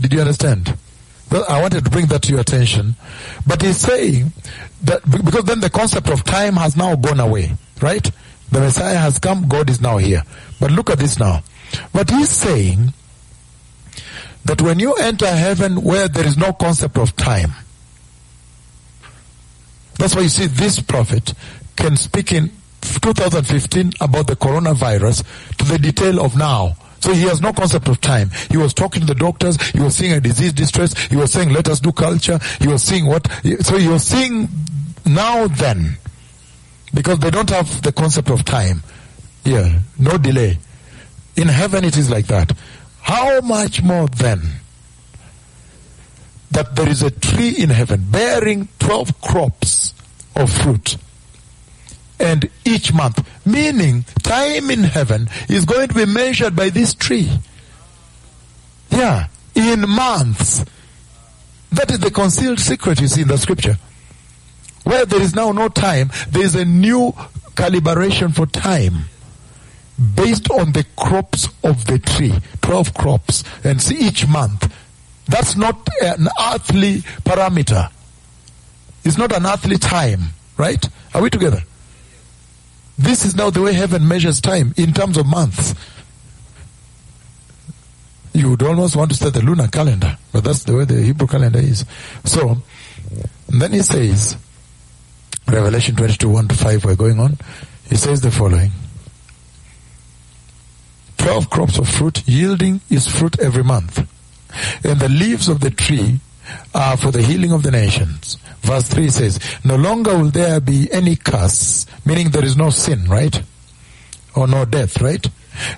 Did you understand? Well, I wanted to bring that to your attention. But he's saying that because then the concept of time has now gone away, right? The Messiah has come, God is now here. But look at this now. But he's saying that when you enter heaven where there is no concept of time, that's why you see this prophet can speak in 2015 about the coronavirus to the detail of now. So he has no concept of time. He was talking to the doctors. He was seeing a disease distress. He was saying, let us do culture. He was seeing what, so he was seeing now then. Because they don't have the concept of time. Yeah, no delay. In heaven it is like that. How much more then that there is a tree in heaven bearing 12 crops of fruit and each month. Meaning, time in heaven is going to be measured by this tree. Yeah, in months. That is the concealed secret you see in the scripture. Where there is now no time, there is a new calibration for time based on the crops of the tree. 12 crops and see each month. That's not an earthly parameter. It's not an earthly time, right? Are we together? This is now the way heaven measures time in terms of months. You would almost want to start the lunar calendar, but that's the way the Hebrew calendar is. So, then he says, Revelation 22, 1 to 5, we're going on. He says the following. Twelve crops of fruit yielding its fruit every month. And the leaves of the tree are for the healing of the nations. Verse 3 says, No longer will there be any curse, meaning there is no sin, right? Or no death, right?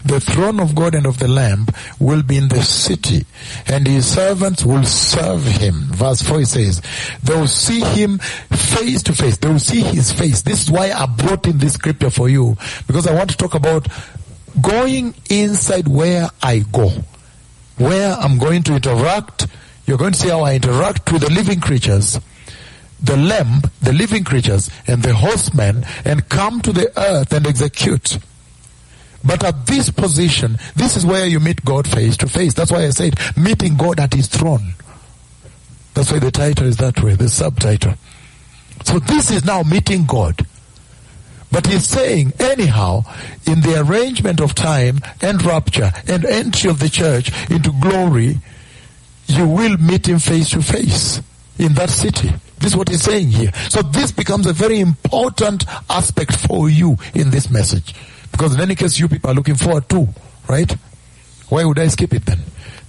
The throne of God and of the Lamb will be in the city, and his servants will serve him. Verse 4 says, They will see him face to face. They will see his face. This is why I brought in this scripture for you, because I want to talk about going inside where I go, where I'm going to interact. You're going to see how I interact with the living creatures the lamb, the living creatures, and the horsemen, and come to the earth and execute. But at this position, this is where you meet God face to face. That's why I said meeting God at his throne. That's why the title is that way, the subtitle. So this is now meeting God. But he's saying, anyhow, in the arrangement of time and rapture and entry of the church into glory, you will meet him face to face in that city. This is what he's saying here. So this becomes a very important aspect for you in this message. Because in any case, you people are looking forward to, right? Why would I skip it then?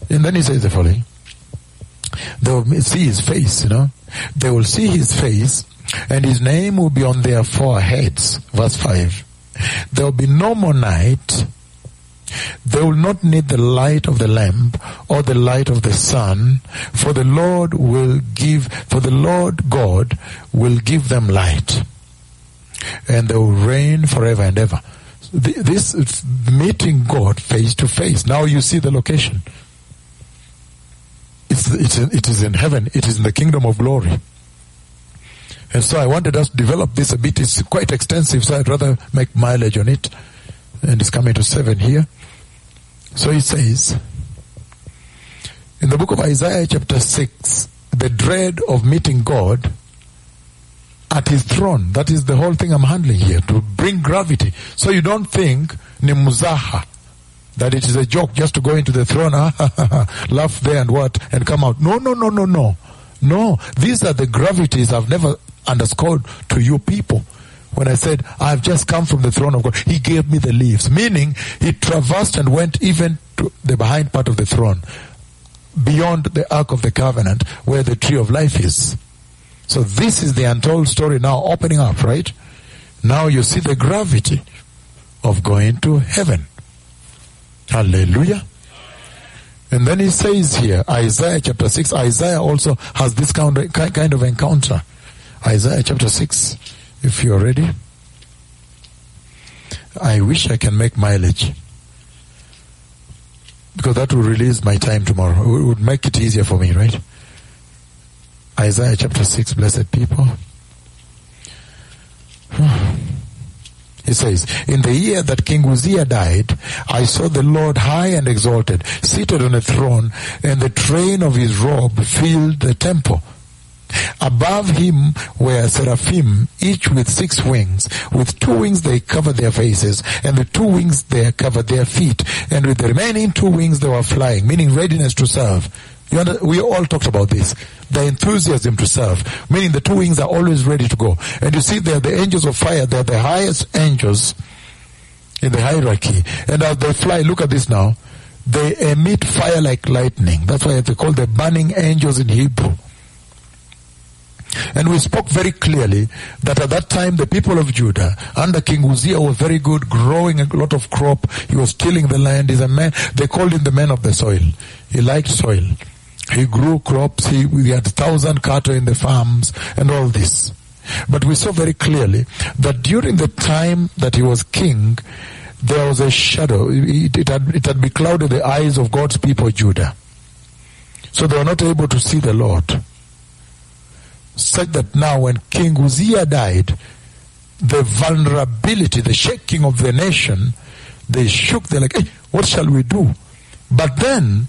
And then he says the following. They will see his face, you know. They will see his face and his name will be on their foreheads. Verse 5. There will be no more night. They will not need the light of the lamp or the light of the sun, for the Lord will give, for the Lord God will give them light. And they will reign forever and ever. This is meeting God face to face. Now you see the location. It's, it's, it is in heaven. It is in the kingdom of glory. And so I wanted us to develop this a bit. It's quite extensive, so I'd rather make mileage on it. And it's coming to seven here. So he says, in the book of Isaiah chapter 6, the dread of meeting God at his throne. That is the whole thing I'm handling here, to bring gravity. So you don't think ni muzaha, that it is a joke just to go into the throne, ah, laugh there and what, and come out. No, no, no, no, no. No, these are the gravities I've never underscored to you people. When I said, I've just come from the throne of God, He gave me the leaves. Meaning, He traversed and went even to the behind part of the throne, beyond the Ark of the Covenant, where the tree of life is. So this is the untold story now opening up, right? Now you see the gravity of going to heaven. Hallelujah. And then he says here, Isaiah chapter 6, Isaiah also has this kind of encounter. Isaiah chapter 6, if you're ready. I wish I can make mileage. Because that will release my time tomorrow. It would make it easier for me, right? Isaiah chapter 6, blessed people. He says, In the year that King Uzziah died, I saw the Lord high and exalted, seated on a throne, and the train of his robe filled the temple. Above him were seraphim, each with six wings. With two wings they covered their faces, and with two wings they covered their feet, and with the remaining two wings they were flying, meaning readiness to serve. Under, we all talked about this. The enthusiasm to serve, meaning the two wings are always ready to go. And you see, they're the angels of fire. They're the highest angels in the hierarchy. And as they fly, look at this now. They emit fire like lightning. That's why they call the burning angels in Hebrew. And we spoke very clearly that at that time the people of Judah under King Uzziah were very good, growing a lot of crop. He was tilling the land. He's a man. They called him the man of the soil. He liked soil. He grew crops. He, he had thousand cattle in the farms and all this. But we saw very clearly that during the time that he was king, there was a shadow. It, it, had, it had beclouded the eyes of God's people, Judah. So they were not able to see the Lord. Such that now when King Uzziah died, the vulnerability, the shaking of the nation, they shook. They're like, hey, eh, what shall we do? But then,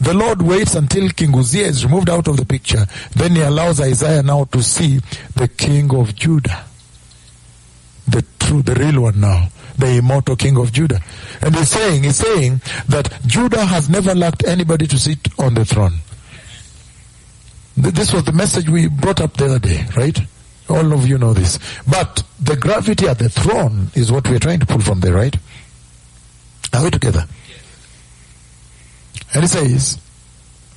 the Lord waits until King Uzziah is removed out of the picture. Then he allows Isaiah now to see the king of Judah. The true, the real one now, the immortal king of Judah. And he's saying, he's saying that Judah has never lacked anybody to sit on the throne. This was the message we brought up the other day, right? All of you know this. But the gravity at the throne is what we're trying to pull from there, right? Are we together? And he says,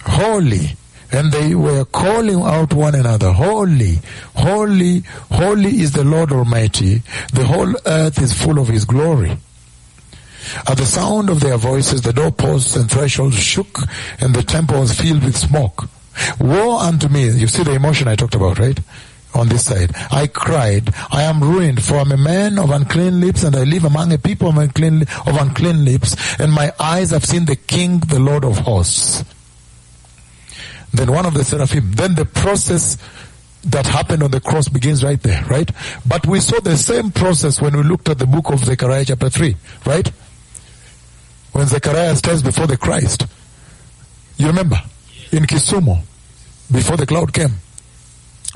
Holy. And they were calling out one another, Holy, holy, holy is the Lord Almighty. The whole earth is full of His glory. At the sound of their voices, the doorposts and thresholds shook, and the temple was filled with smoke. Woe unto me. You see the emotion I talked about, right? On this side. I cried, I am ruined, for I'm a man of unclean lips, and I live among a people of unclean, of unclean lips, and my eyes have seen the King, the Lord of hosts. Then one of the seraphim, then the process that happened on the cross begins right there, right? But we saw the same process when we looked at the book of Zechariah chapter 3, right? When Zechariah stands before the Christ. You remember? In Kisumu, before the cloud came.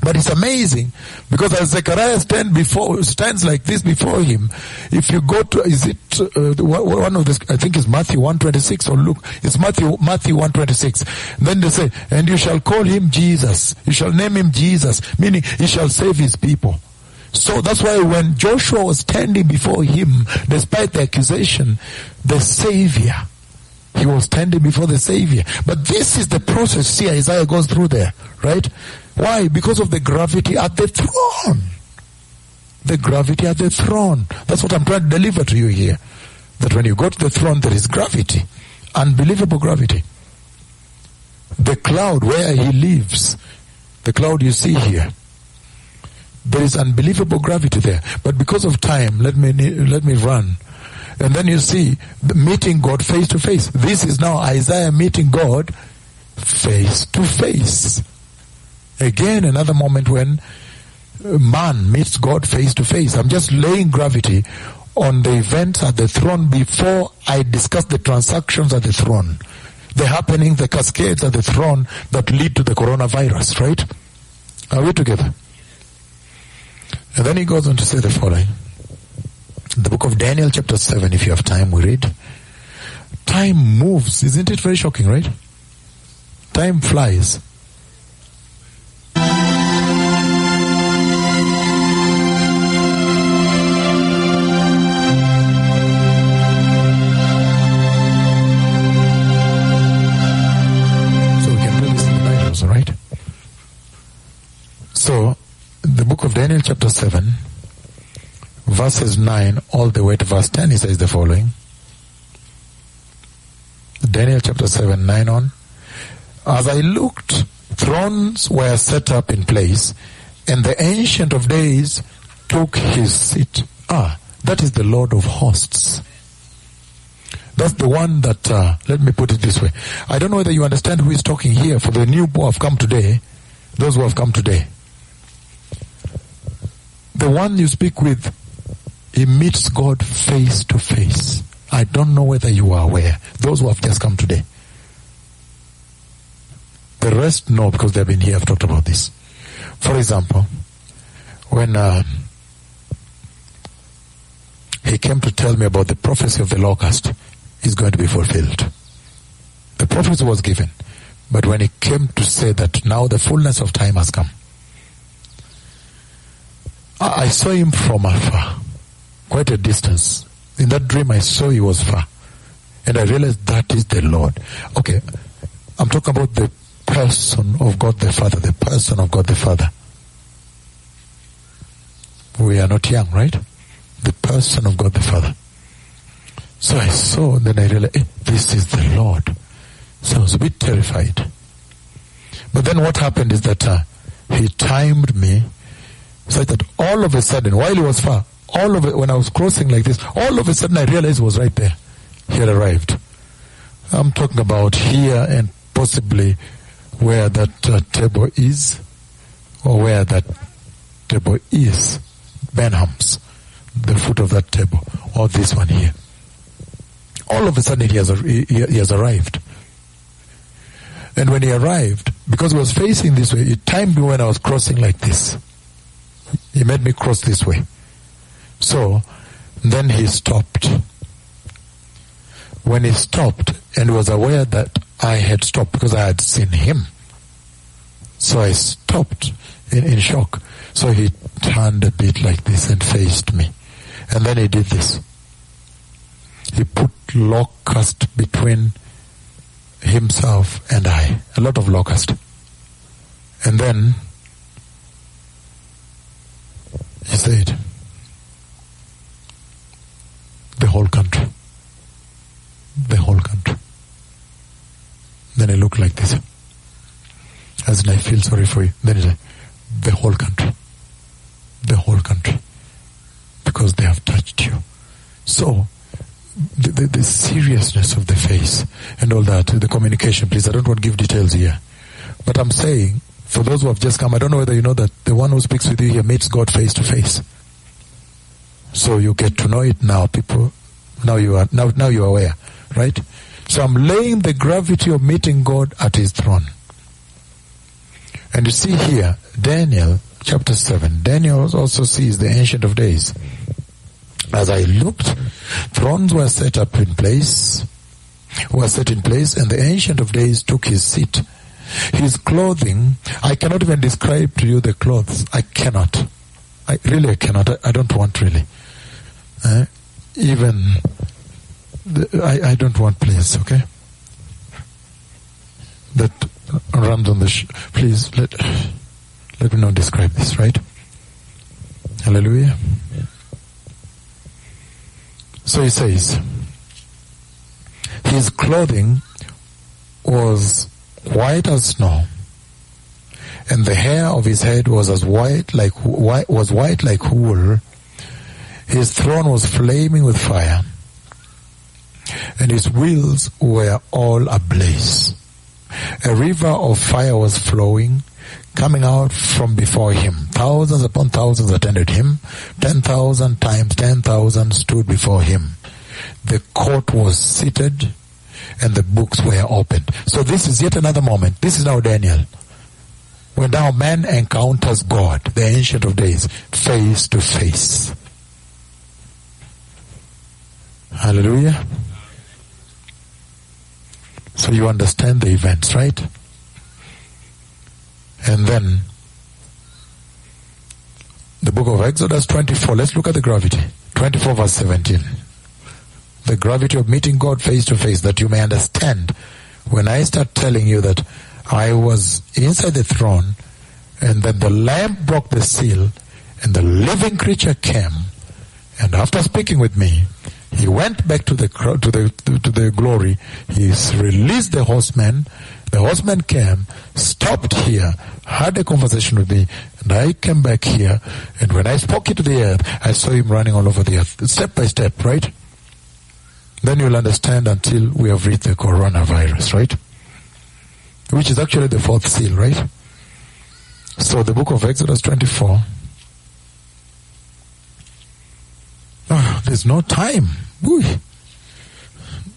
But it's amazing because as Zechariah stand before, stands like this before him, if you go to, is it uh, one of this, I think it's Matthew 126 or look, it's Matthew, Matthew 126. Then they say, and you shall call him Jesus. You shall name him Jesus, meaning he shall save his people. So that's why when Joshua was standing before him, despite the accusation, the Savior, he was standing before the Savior. But this is the process, see, Isaiah goes through there, right? Why? Because of the gravity at the throne. The gravity at the throne. That's what I'm trying to deliver to you here. That when you go to the throne, there is gravity. Unbelievable gravity. The cloud where he lives, the cloud you see here, there is unbelievable gravity there. But because of time, let me, let me run. And then you see meeting God face to face. This is now Isaiah meeting God face to face. Again, another moment when man meets God face to face. I'm just laying gravity on the events at the throne before I discuss the transactions at the throne. The happening, the cascades at the throne that lead to the coronavirus, right? Are we together? And then he goes on to say the following. The book of Daniel, chapter 7, if you have time, we read. Time moves. Isn't it very shocking, right? Time flies. So we can do this in the night right? So, the book of Daniel, chapter 7, verses 9 all the way to verse 10, he says the following. Daniel chapter 7, 9 on. As I looked, thrones were set up in place, and the Ancient of Days took his seat. Ah, that is the Lord of hosts. That's the one that, uh, let me put it this way. I don't know whether you understand who is talking here for the new who have come today, those who have come today. The one you speak with, he meets God face to face. I don't know whether you are aware. Those who have just come today. The rest know because they've been here. I've talked about this. For example, when uh, he came to tell me about the prophecy of the locust is going to be fulfilled. The prophecy was given, but when he came to say that now the fullness of time has come, I, I saw him from afar, quite a distance. In that dream, I saw he was far, and I realized that is the Lord. Okay, I'm talking about the person of God the Father, the person of God the Father. We are not young, right? The person of God the Father. So I saw, and then I realized, eh, this is the Lord. So I was a bit terrified. But then what happened is that uh, he timed me such that all of a sudden, while he was far, all of it, when I was crossing like this, all of a sudden I realized was right there. He had arrived. I'm talking about here and possibly where that uh, table is, or where that table is, Benham's, the foot of that table, or this one here. All of a sudden he has, he, he has arrived. And when he arrived, because he was facing this way, he timed me when I was crossing like this. He made me cross this way. So then he stopped. When he stopped and was aware that I had stopped because I had seen him. So I stopped in, in shock. So he turned a bit like this and faced me. And then he did this. He put locust between himself and I. A lot of locust. And then he said, the whole country. The whole country. Then I look like this. As I feel sorry for you. Then the whole country. The whole country. Because they have touched you. So, the, the, the, seriousness of the face and all that, the communication, please, I don't want to give details here. But I'm saying, for those who have just come, I don't know whether you know that the one who speaks with you here meets God face to face. So you get to know it now, people. Now you are now now you are aware, right? So I'm laying the gravity of meeting God at His throne. And you see here, Daniel chapter seven. Daniel also sees the Ancient of Days. As I looked, thrones were set up in place, were set in place, and the Ancient of Days took his seat. His clothing, I cannot even describe to you the clothes. I cannot. I really I cannot. I, I don't want really. Uh, even the, I, I don't want please, okay? That runs on the sh- please let let me not describe this, right? Hallelujah. So he says, his clothing was white as snow, and the hair of his head was as white like was white like wool. His throne was flaming with fire, and his wheels were all ablaze. A river of fire was flowing, coming out from before him. Thousands upon thousands attended him. Ten thousand times ten thousand stood before him. The court was seated and the books were opened. So this is yet another moment. This is now Daniel. When now man encounters God, the ancient of days, face to face. Hallelujah. So you understand the events, right? And then the book of Exodus 24. Let's look at the gravity. 24 verse 17. The gravity of meeting God face to face that you may understand when I start telling you that I was inside the throne and that the lamb broke the seal and the living creature came and after speaking with me he went back to the to the to the glory. He released the horseman the horseman came stopped here had a conversation with me and I came back here. And when I spoke into the earth I saw him running all over the earth step by step right? Then you'll understand until we have reached the coronavirus right? Which is actually the fourth seal right? So the book of Exodus 24 oh, there's no time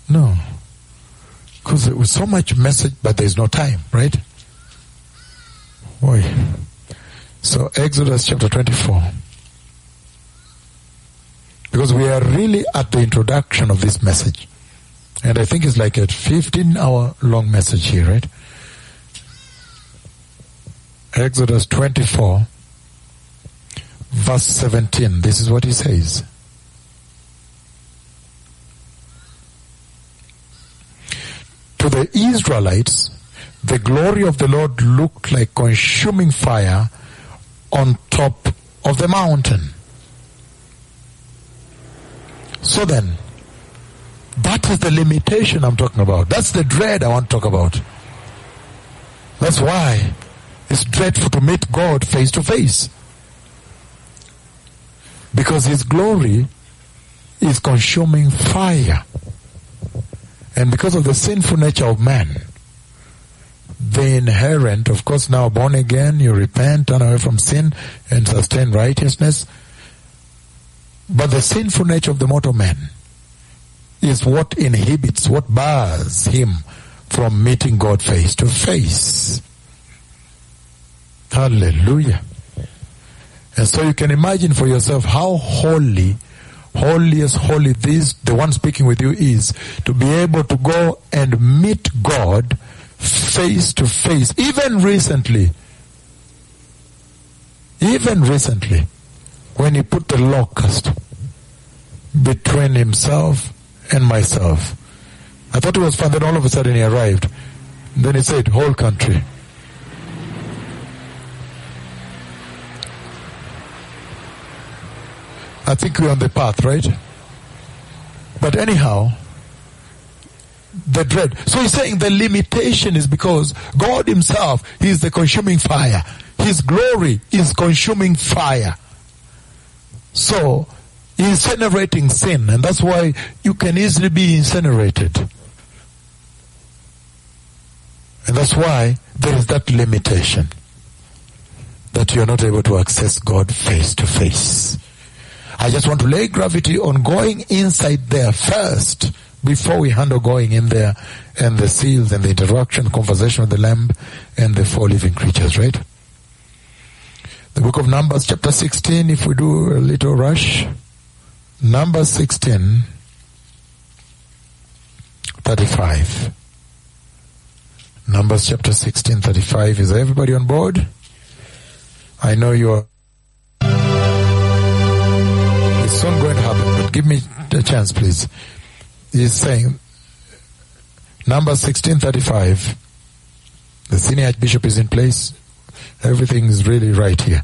no because there was so much message but there's no time right Boy. So Exodus chapter 24. Because we are really at the introduction of this message. And I think it's like a 15 hour long message here, right? Exodus 24, verse 17. This is what he says. To the Israelites, the glory of the Lord looked like consuming fire on top of the mountain. So then, that is the limitation I'm talking about. That's the dread I want to talk about. That's why it's dreadful to meet God face to face. Because His glory is consuming fire. And because of the sinful nature of man, the inherent, of course, now born again, you repent, turn away from sin, and sustain righteousness. But the sinful nature of the mortal man is what inhibits, what bars him from meeting God face to face. Hallelujah. And so you can imagine for yourself how holy, holiest holy this, the one speaking with you is, to be able to go and meet God face to face, even recently. Even recently, when he put the locust between himself and myself. I thought it was fun, then all of a sudden he arrived. Then he said, whole country. I think we're on the path, right? But anyhow, the dread. So he's saying the limitation is because God himself, is the consuming fire. His glory is consuming fire. So, incinerating sin, and that's why you can easily be incinerated. And that's why there is that limitation that you're not able to access God face to face. I just want to lay gravity on going inside there first before we handle going in there and the seals and the interaction, conversation with the lamb and the four living creatures, right? The book of Numbers chapter 16, if we do a little rush. Numbers 16, 35. Numbers chapter 16, 35. Is everybody on board? I know you are. It's not going to happen, but give me a chance, please. He's saying, number 1635, The senior bishop is in place. Everything is really right here.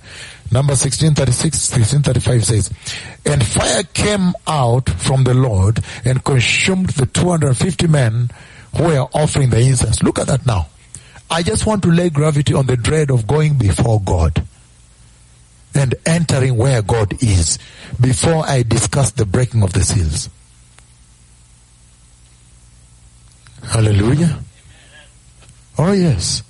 Number 1636, 1635 says, And fire came out from the Lord and consumed the 250 men who were offering the incense. Look at that now. I just want to lay gravity on the dread of going before God and entering where God is before I discuss the breaking of the seals. Hallelujah. Oh yes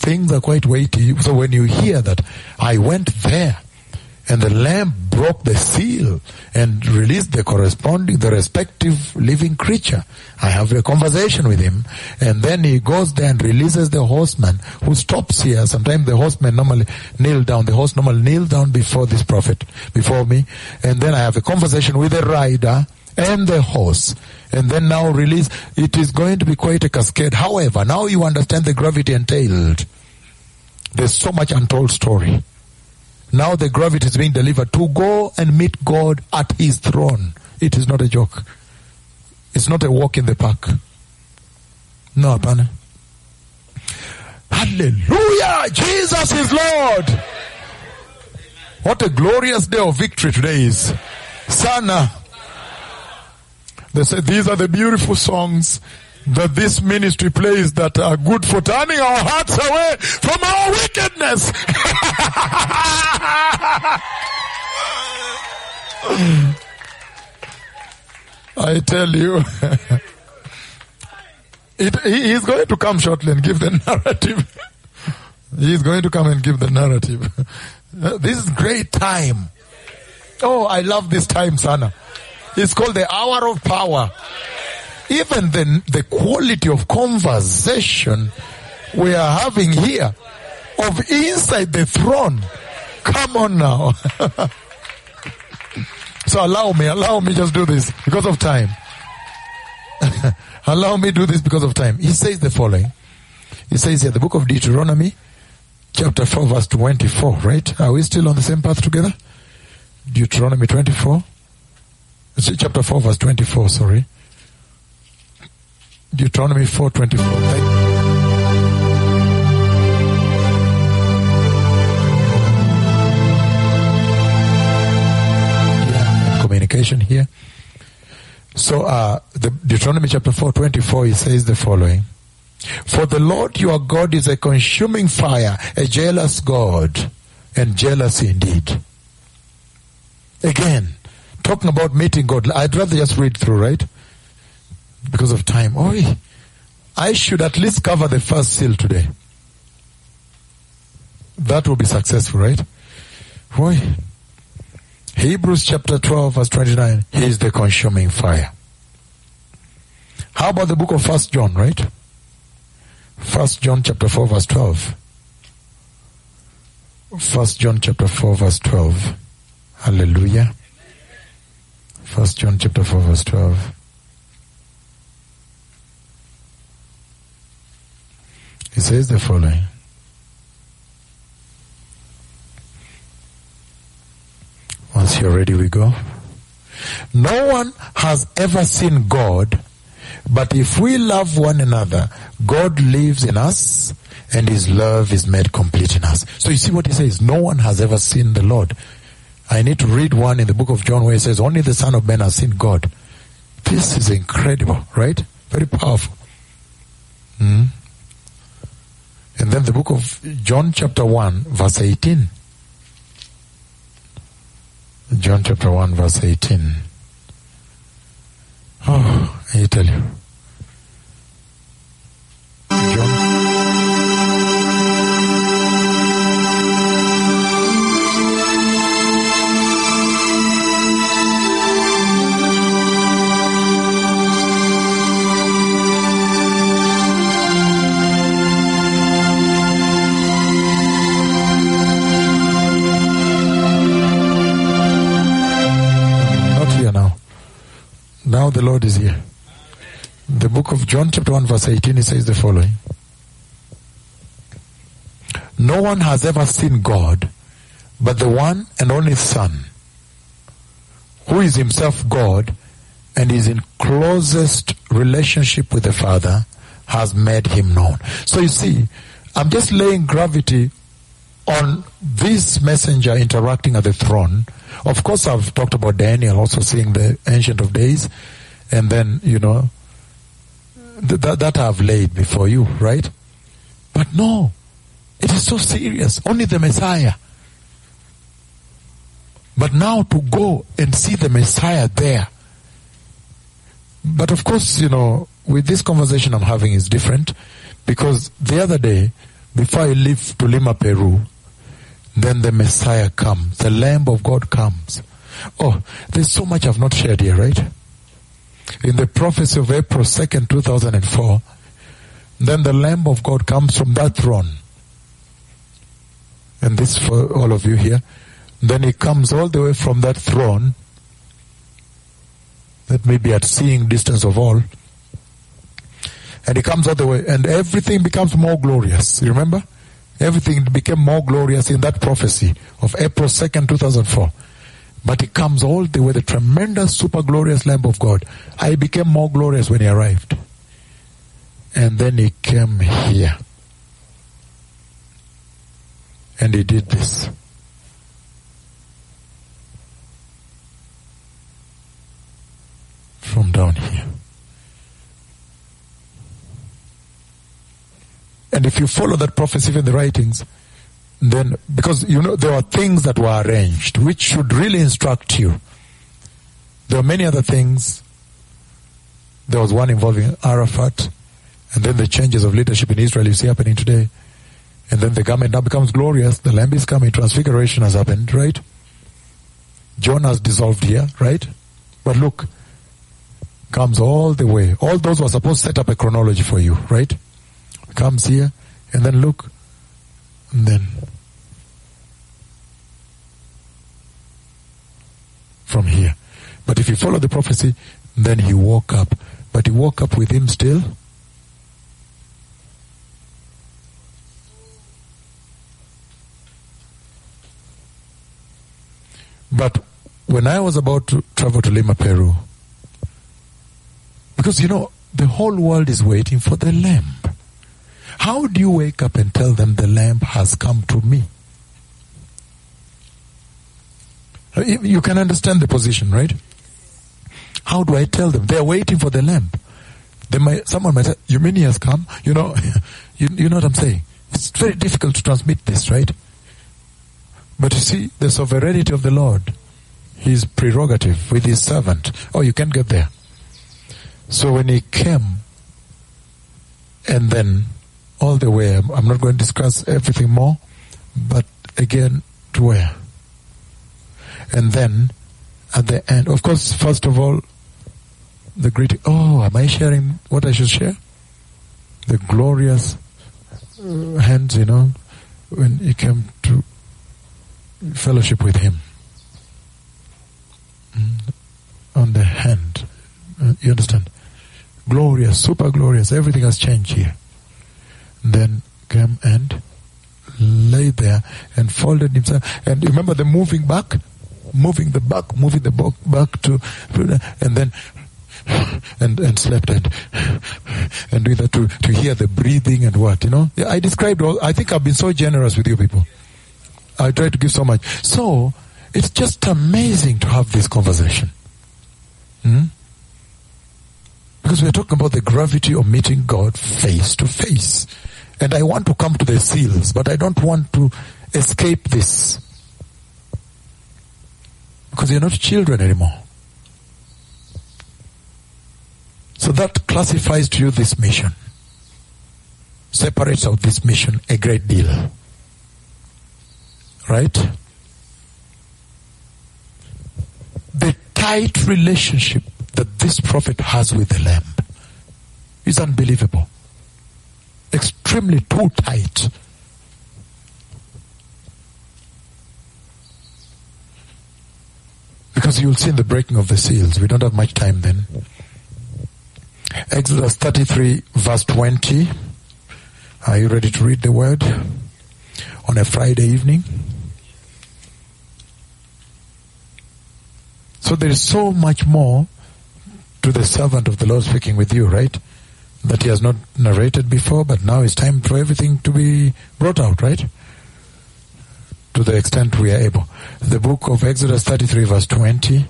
things are quite weighty. So when you hear that I went there and the lamb broke the seal and released the corresponding, the respective living creature. I have a conversation with him and then he goes there and releases the horseman who stops here. Sometimes the horseman normally kneel down. The horse normally kneel down before this prophet, before me. And then I have a conversation with the rider and the horse and then now release it is going to be quite a cascade however now you understand the gravity entailed there's so much untold story now the gravity is being delivered to go and meet god at his throne. It is not a joke. It's not a walk in the park. No apana hallelujah! Jesus is lord! What a glorious day of victory today is. Sana. They say these are the beautiful songs that this ministry plays that are good for turning our hearts away from our wickedness. I tell you, it, he is going to come shortly and give the narrative. he is going to come and give the narrative. this is great time. Oh, I love this time, Sana. It's called the hour of power. Even the, the quality of conversation we are having here of inside the throne. Come on now. so allow me, allow me just do this because of time. allow me do this because of time. He says the following. He says here, the book of Deuteronomy, chapter 4, verse 24, right? Are we still on the same path together? Deuteronomy 24 chapter 4 verse 24 sorry deuteronomy 4 24 yeah, communication here so uh, the deuteronomy chapter 4 24 he says the following for the lord your god is a consuming fire a jealous god and jealous indeed again talking about meeting God. I'd rather just read through, right? Because of time. Oh, I should at least cover the first seal today. That will be successful, right? Why? Hebrews chapter 12 verse 29. He is the consuming fire. How about the book of First John, right? First John chapter 4 verse 12. First John chapter 4 verse 12. Hallelujah. First John chapter 4 verse 12. He says the following. Once you're ready, we go. No one has ever seen God, but if we love one another, God lives in us and his love is made complete in us. So you see what he says? No one has ever seen the Lord. I need to read one in the book of John where it says, only the Son of Man has seen God. This is incredible, right? Very powerful. Hmm? And then the book of John chapter 1 verse 18. John chapter 1 verse 18. Oh, I tell you. John. The Lord is here. The book of John, chapter 1, verse 18, it says the following No one has ever seen God but the one and only Son, who is himself God and is in closest relationship with the Father, has made him known. So you see, I'm just laying gravity on this messenger interacting at the throne. Of course, I've talked about Daniel also seeing the Ancient of Days, and then, you know, th- that, that I've laid before you, right? But no, it is so serious. Only the Messiah. But now to go and see the Messiah there. But of course, you know, with this conversation I'm having is different because the other day, before I leave to Lima, Peru, then the Messiah comes. The Lamb of God comes. Oh, there's so much I've not shared here, right? In the prophecy of April 2nd, 2004, then the Lamb of God comes from that throne. And this for all of you here. Then he comes all the way from that throne, that may be at seeing distance of all. And he comes all the way, and everything becomes more glorious. You remember? Everything became more glorious in that prophecy of April 2nd, 2004. But he comes all the way, the tremendous, super glorious Lamb of God. I became more glorious when he arrived. And then he came here. And he did this. From down here. And if you follow that prophecy in the writings, then because you know there are things that were arranged which should really instruct you. There are many other things. There was one involving Arafat, and then the changes of leadership in Israel you see happening today. And then the government now becomes glorious. The lamb is coming. Transfiguration has happened, right? John has dissolved here, right? But look, comes all the way. All those were supposed to set up a chronology for you, right? Comes here, and then look, then from here. But if you follow the prophecy, then he woke up. But he woke up with him still. But when I was about to travel to Lima, Peru, because you know, the whole world is waiting for the lamb. How do you wake up and tell them the lamp has come to me? Uh, you can understand the position, right? How do I tell them? They're waiting for the lamp. They might, someone might say, you mean has come? You know, you, you know what I'm saying? It's very difficult to transmit this, right? But you see, the sovereignty of the Lord, his prerogative with his servant. Oh, you can't get there. So when he came, and then all the way, I'm not going to discuss everything more, but again, to where? And then at the end, of course, first of all, the greeting. Oh, am I sharing what I should share? The glorious uh, hands, you know, when he came to fellowship with Him. Mm. On the hand. Uh, you understand? Glorious, super glorious. Everything has changed here. Then came and lay there and folded himself. And remember the moving back? Moving the back, moving the back, back to, and then and and slept and and doing that to to hear the breathing and what you know. I described all. I think I've been so generous with you people. I try to give so much. So it's just amazing to have this conversation. Hmm? Because we're talking about the gravity of meeting God face to face. And I want to come to the seals, but I don't want to escape this. Because you're not children anymore. So that classifies to you this mission. Separates out this mission a great deal. Right? The tight relationship that this prophet has with the Lamb is unbelievable. Extremely too tight. Because you'll see in the breaking of the seals, we don't have much time then. Exodus 33 verse 20. Are you ready to read the word on a Friday evening? So there is so much more to the servant of the Lord speaking with you, right? That he has not narrated before, but now it's time for everything to be brought out, right? To the extent we are able. The book of Exodus 33 verse 20.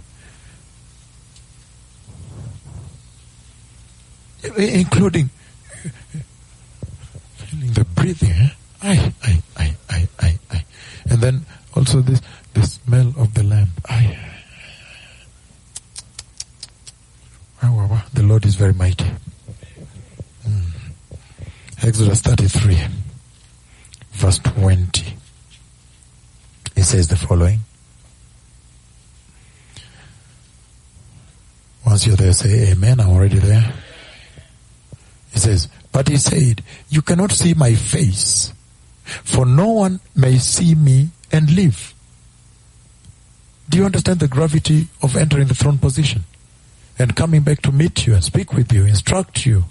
Including the breathing, eh? Aye, aye, aye, aye, aye. And then also this, the smell of the lamp. Aye. The Lord is very mighty. Exodus 33, verse 20. He says the following. Once you're there, say amen. I'm already there. He says, but he said, you cannot see my face, for no one may see me and live. Do you understand the gravity of entering the throne position? and coming back to meet you and speak with you, instruct you,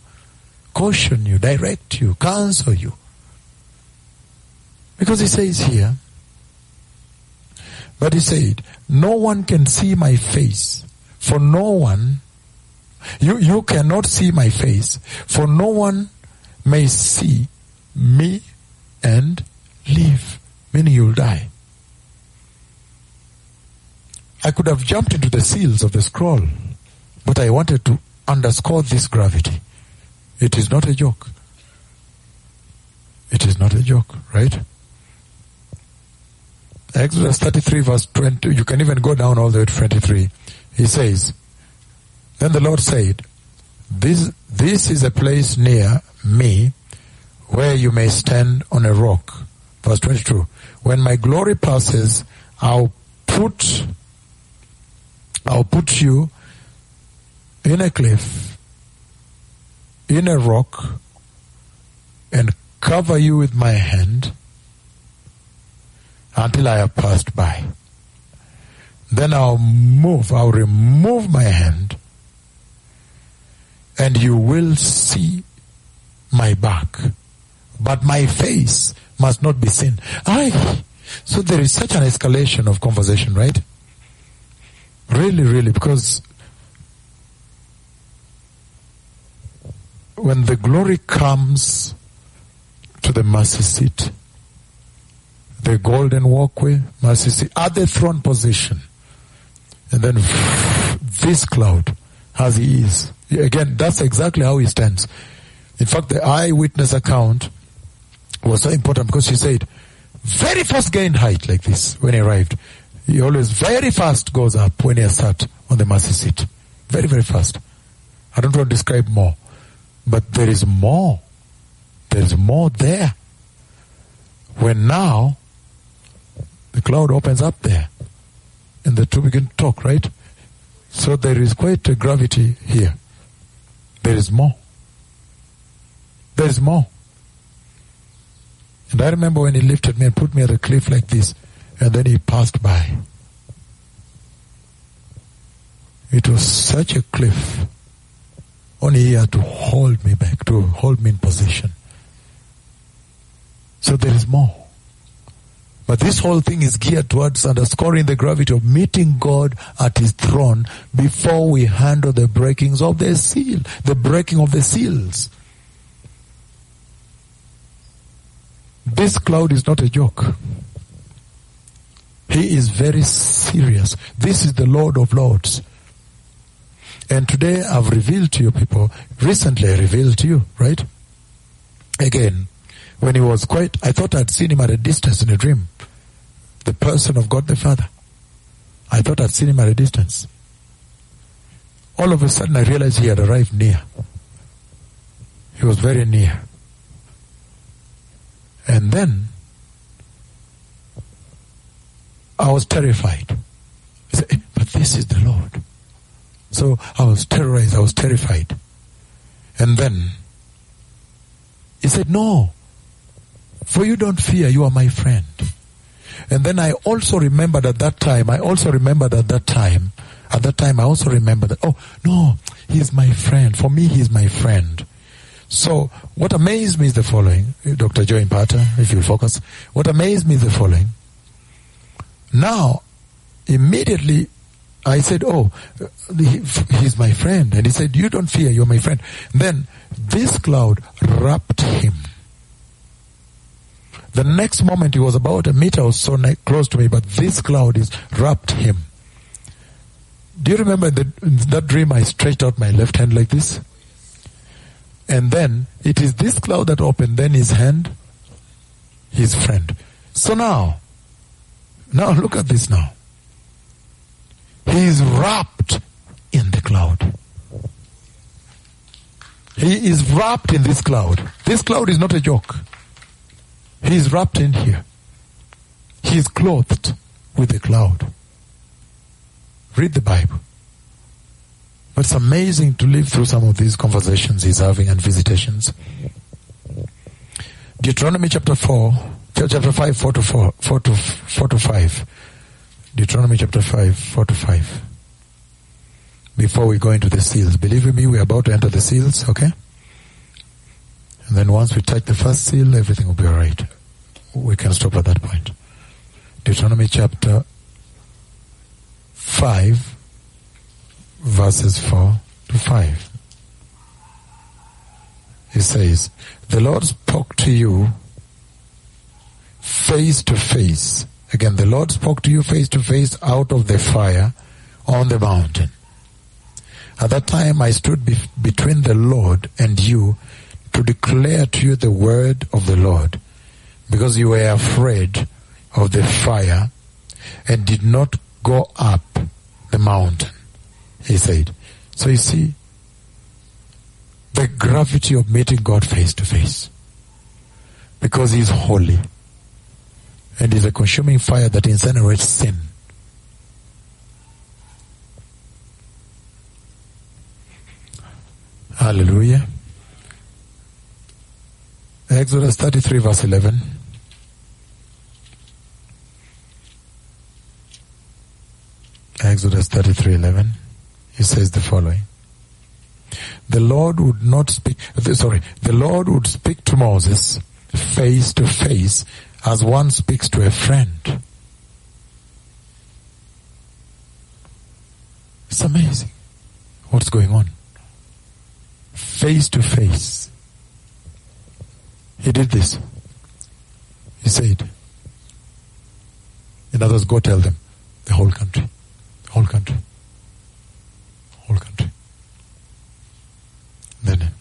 caution you, direct you, counsel you. Because he says here, but he said, no one can see my face, for no one, you, you cannot see my face, for no one may see me and live, meaning you'll die. I could have jumped into the seals of the scroll but I wanted to underscore this gravity. It is not a joke. It is not a joke, right? Exodus 33 verse 20, you can even go down all the way to 23. He says, Then the Lord said, this, this is a place near me where you may stand on a rock. Verse 22. When my glory passes, I'll put, I'll put you in a cliff, in a rock, and cover you with my hand until I have passed by. Then I'll move, I'll remove my hand, and you will see my back. But my face must not be seen. I so there is such an escalation of conversation, right? Really, really, because when the glory comes to the mercy seat, the golden walkway, mercy seat, at the throne position, and then this cloud, as he is. Again, that's exactly how he stands. In fact, the eyewitness account was so important because she said, very fast gained height like this when he arrived. He always very fast goes up when he sat on the mercy seat. Very, very fast. I don't want to describe more. But there is more. There's more there. When now the cloud opens up there and the two begin to talk, right? So there is quite a gravity here. There is more. There is more. And I remember when he lifted me and put me at a cliff like this, And then he passed by. It was such a cliff. Only he had to hold me back, to hold me in position. So there is more. But this whole thing is geared towards underscoring the gravity of meeting God at His throne before we handle the breakings of the seal, the breaking of the seals. This cloud is not a joke. He is very serious. This is the Lord of Lords. And today I've revealed to you people, recently I revealed to you, right? Again, when he was quite, I thought I'd seen him at a distance in a dream. The person of God the Father. I thought I'd seen him at a distance. All of a sudden I realized he had arrived near. He was very near. And then I was terrified. I said, "Eh, but this is the Lord. So I was terrorized, I was terrified. And then he said, No, for you don't fear, you are my friend. And then I also remembered at that time, I also remembered at that time, at that time I also remembered that, oh, no, he's my friend. For me, he's my friend. So what amazed me is the following, Dr. Joe Impata, if you'll focus. What amazed me is the following. Now, immediately I said, oh, he- he's my friend. And he said, you don't fear, you're my friend. Then this cloud wrapped him. The next moment he was about a meter or so close to me, but this cloud is wrapped him. Do you remember that dream I stretched out my left hand like this? And then it is this cloud that opened, then his hand, his friend. So now, now look at this now. He is wrapped in the cloud. He is wrapped in this cloud. This cloud is not a joke. He is wrapped in here. He is clothed with the cloud. Read the Bible. But it's amazing to live through some of these conversations he's having and visitations. Deuteronomy chapter 4, chapter 5, 4 to 4, 4 to, 4 to 5. Deuteronomy chapter 5, 4 to 5. Before we go into the seals. Believe me, we're about to enter the seals, okay? And then once we touch the first seal, everything will be alright. We can stop at that point. Deuteronomy chapter 5, verses 4 to 5. He says, The Lord spoke to you face to face. Again, the Lord spoke to you face to face out of the fire on the mountain. At that time I stood be- between the Lord and you to declare to you the word of the Lord, because you were afraid of the fire and did not go up the mountain, he said. So you see, the gravity of meeting God face to face. Because He's holy. And is a consuming fire that incinerates sin. Hallelujah. Exodus 33 verse 11. Exodus 33 11. He says the following. The Lord would not speak, sorry, the Lord would speak to Moses face to face as one speaks to a friend. It's amazing what's going on. Face to face. He did this. He said, in others, go tell them the whole country, whole country, whole country. Then,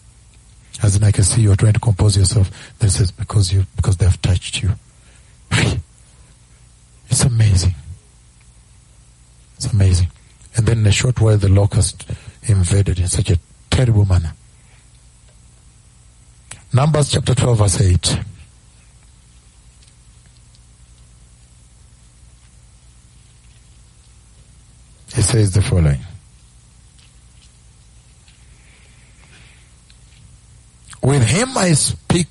as in I can see you're trying to compose yourself. Then says, because you, because they have touched you. It's amazing. It's amazing. And then in a short while, the locust invaded in such a terrible manner. Numbers chapter 12 verse 8. It says the following. With him I speak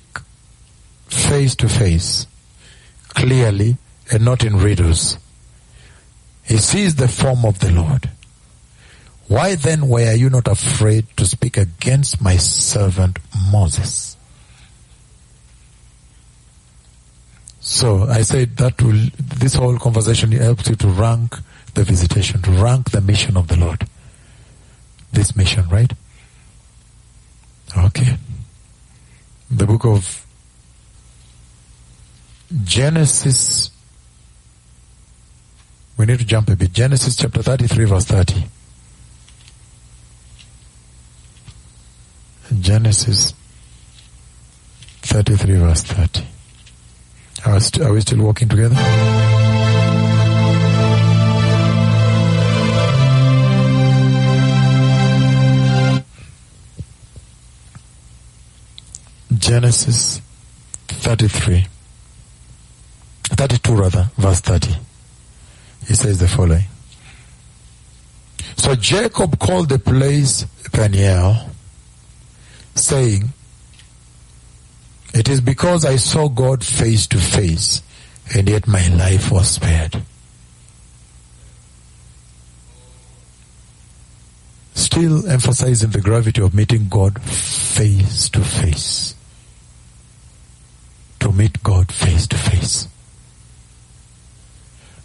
face to face, clearly and not in riddles. He sees the form of the Lord. Why then were you not afraid to speak against my servant Moses? So I said that will, this whole conversation helps you to rank the visitation, to rank the mission of the Lord. This mission, right? Okay. The book of Genesis. We need to jump a bit. Genesis chapter 33 verse 30. Genesis 33 verse 30. Are, we st- are we still walking together? Genesis 33. 32 rather, verse 30. He says the following. So Jacob called the place Peniel, saying, It is because I saw God face to face, and yet my life was spared. Still emphasizing the gravity of meeting God face to face. To meet God face to face.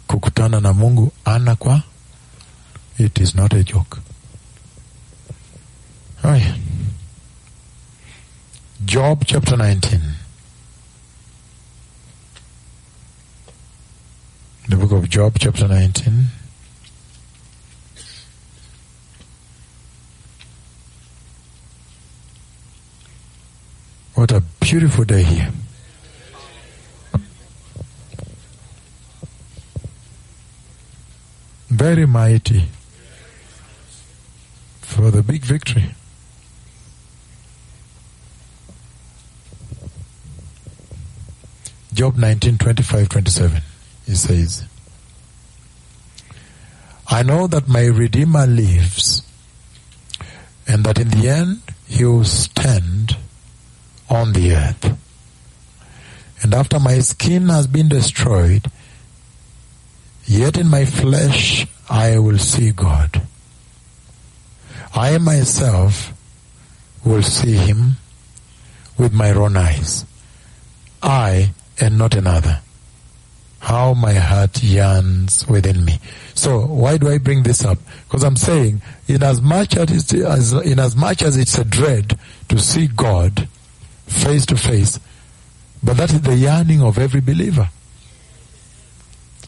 Kukutana na Mungu ana kwa it is not a joke. Haya. Job chapter 19. The book of Job chapter 19. What a beautiful day here. Very mighty for the big victory. Job 19, 25, 27. He says, I know that my Redeemer lives, and that in the end he will stand on the earth. And after my skin has been destroyed, yet in my flesh I will see God. I myself will see him with my own eyes. I and not another. How my heart yearns within me. So why do I bring this up? Because I'm saying, in as much as it's, as, in as much as it's a dread to see God face to face, but that is the yearning of every believer.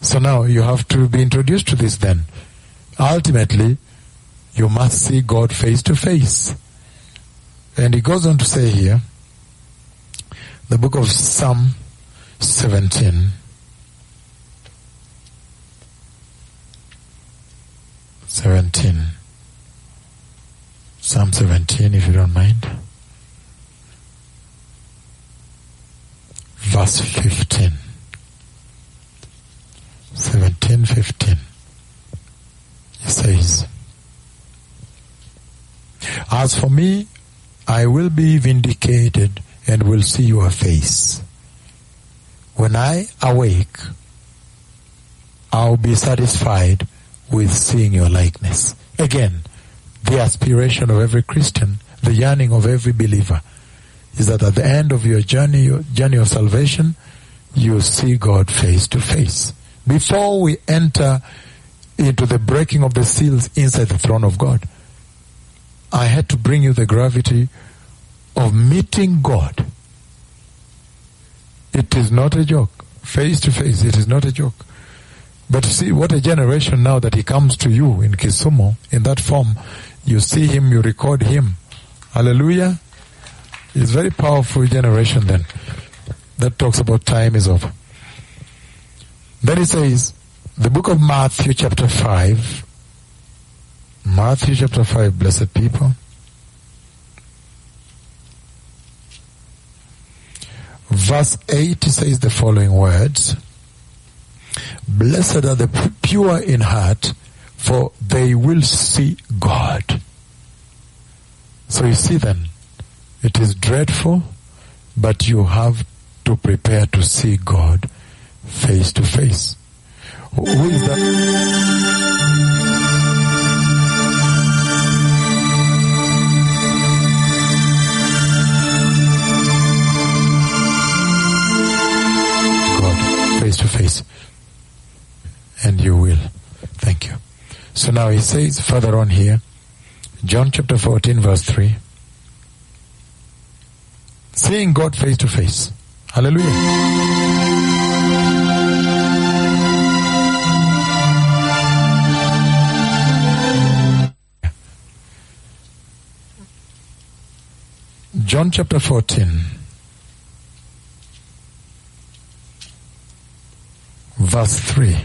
So now you have to be introduced to this then. Ultimately, you must see God face to face. And he goes on to say here, the book of Psalm 17. Seventeen. Psalm seventeen, if you don't mind. Verse fifteen. Seventeen, fifteen. He says, As for me, I will be vindicated and will see your face. When I awake, I'll be satisfied with seeing your likeness. Again, the aspiration of every Christian, the yearning of every believer, is that at the end of your journey, your journey of salvation, you see God face to face. Before we enter into the breaking of the seals inside the throne of God, I had to bring you the gravity of meeting God. It is not a joke. Face to face, it is not a joke. But see, what a generation now that he comes to you in Kisumu in that form. You see him, you record him. Hallelujah. It's very powerful generation then. That talks about time is over. Then he says, the book of Matthew chapter 5. Matthew chapter 5, blessed people. Verse 8 says the following words. Blessed are the pure in heart, for they will see God. So you see then, it is dreadful, but you have to prepare to see God face to face. Who is that? God, face to face. And you will. Thank you. So now he says further on here, John chapter 14, verse 3. Seeing God face to face. Hallelujah. John chapter 14, verse 3.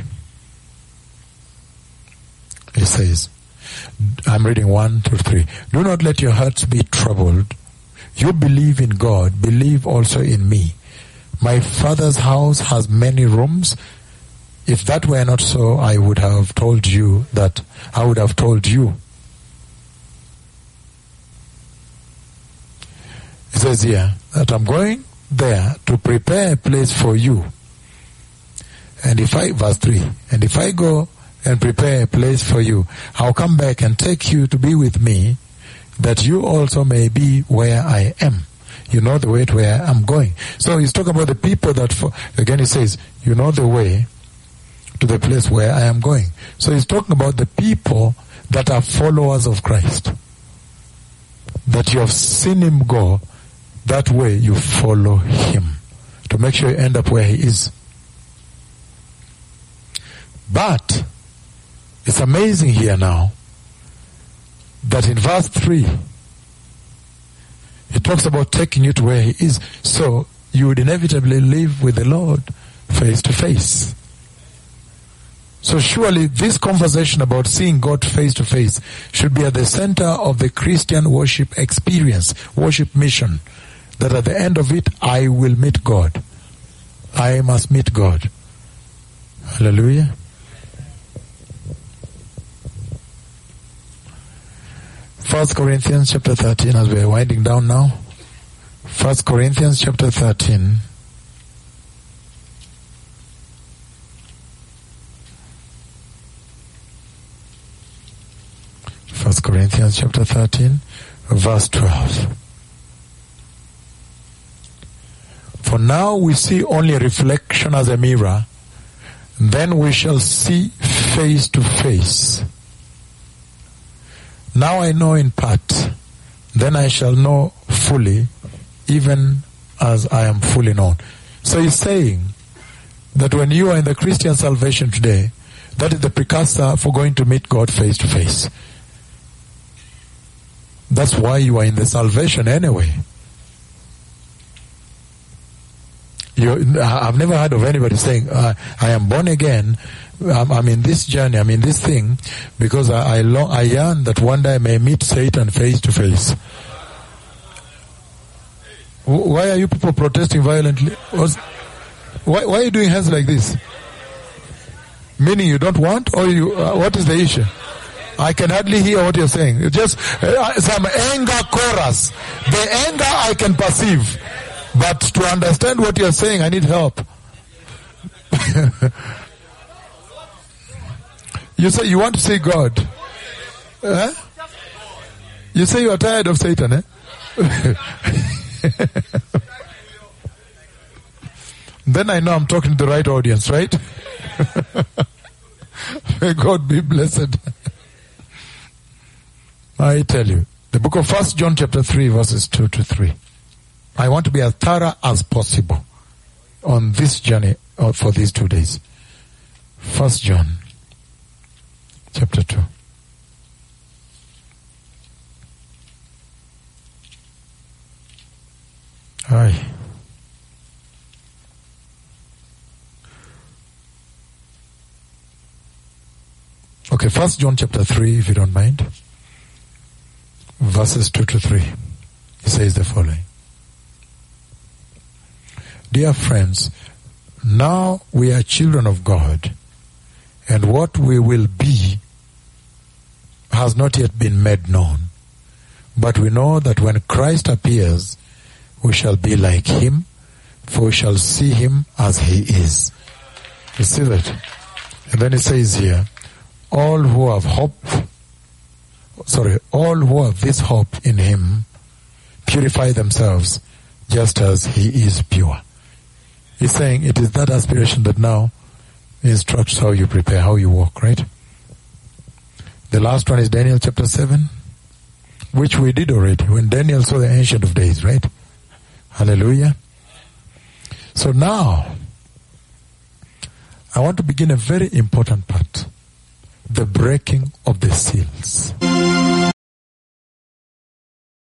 He says, I'm reading 1 to 3. Do not let your hearts be troubled. You believe in God, believe also in me. My father's house has many rooms. If that were not so, I would have told you that I would have told you. It says here that I'm going there to prepare a place for you. And if I, verse 3, and if I go and prepare a place for you, I'll come back and take you to be with me, that you also may be where I am. You know the way to where I'm going. So he's talking about the people that, for, again he says, you know the way to the place where I am going. So he's talking about the people that are followers of Christ. That you have seen him go, that way you follow him. To make sure you end up where he is. But it's amazing here now that in verse 3 he talks about taking you to where he is. So you would inevitably live with the Lord face to face. So surely this conversation about seeing God face to face should be at the center of the Christian worship experience, worship mission. That at the end of it, I will meet God. I must meet God. Hallelujah. First Corinthians chapter 13 as we are winding down now. First Corinthians chapter 13. First Corinthians chapter 13 verse 12. For now we see only reflection as a mirror, then we shall see face to face. Now I know in part, then I shall know fully, even as I am fully known. So he's saying that when you are in the Christian salvation today, that is the precursor for going to meet God face to face. That's why you are in the salvation anyway. You, I've never heard of anybody saying, uh, I am born again, I'm, I'm, in this journey, I'm in this thing, because I, I, long, I yearn that one day I may meet Satan face to face. Why are you people protesting violently? Why, why are you doing hands like this? Meaning you don't want, or you? Uh, what is the issue? I can hardly hear what you're saying. It's just uh, some anger chorus. The anger I can perceive. But to understand what you're saying, I need help. you say you want to see God. Eh? You say you are tired of Satan, eh? then I know I'm talking to the right audience, right? May God be blessed. I tell you, the book of First John chapter 3 verses 2 to 3. I want to be as thorough as possible on this journey uh, for these two days. First John chapter 2. Aye. Okay, first John chapter 3, if you don't mind. Verses 2 to 3. He says the following. Dear friends, now we are children of God, and what we will be has not yet been made known. But we know that when Christ appears, we shall be like him, for we shall see him as he is. You see that? And then it says here, all who have hope, sorry, all who have this hope in him purify themselves just as he is pure. He's saying it is that aspiration that now instructs how you prepare, how you walk, right? The last one is Daniel chapter 7, which we did already when Daniel saw the Ancient of Days, right? Hallelujah. So now, I want to begin a very important part the breaking of the seals.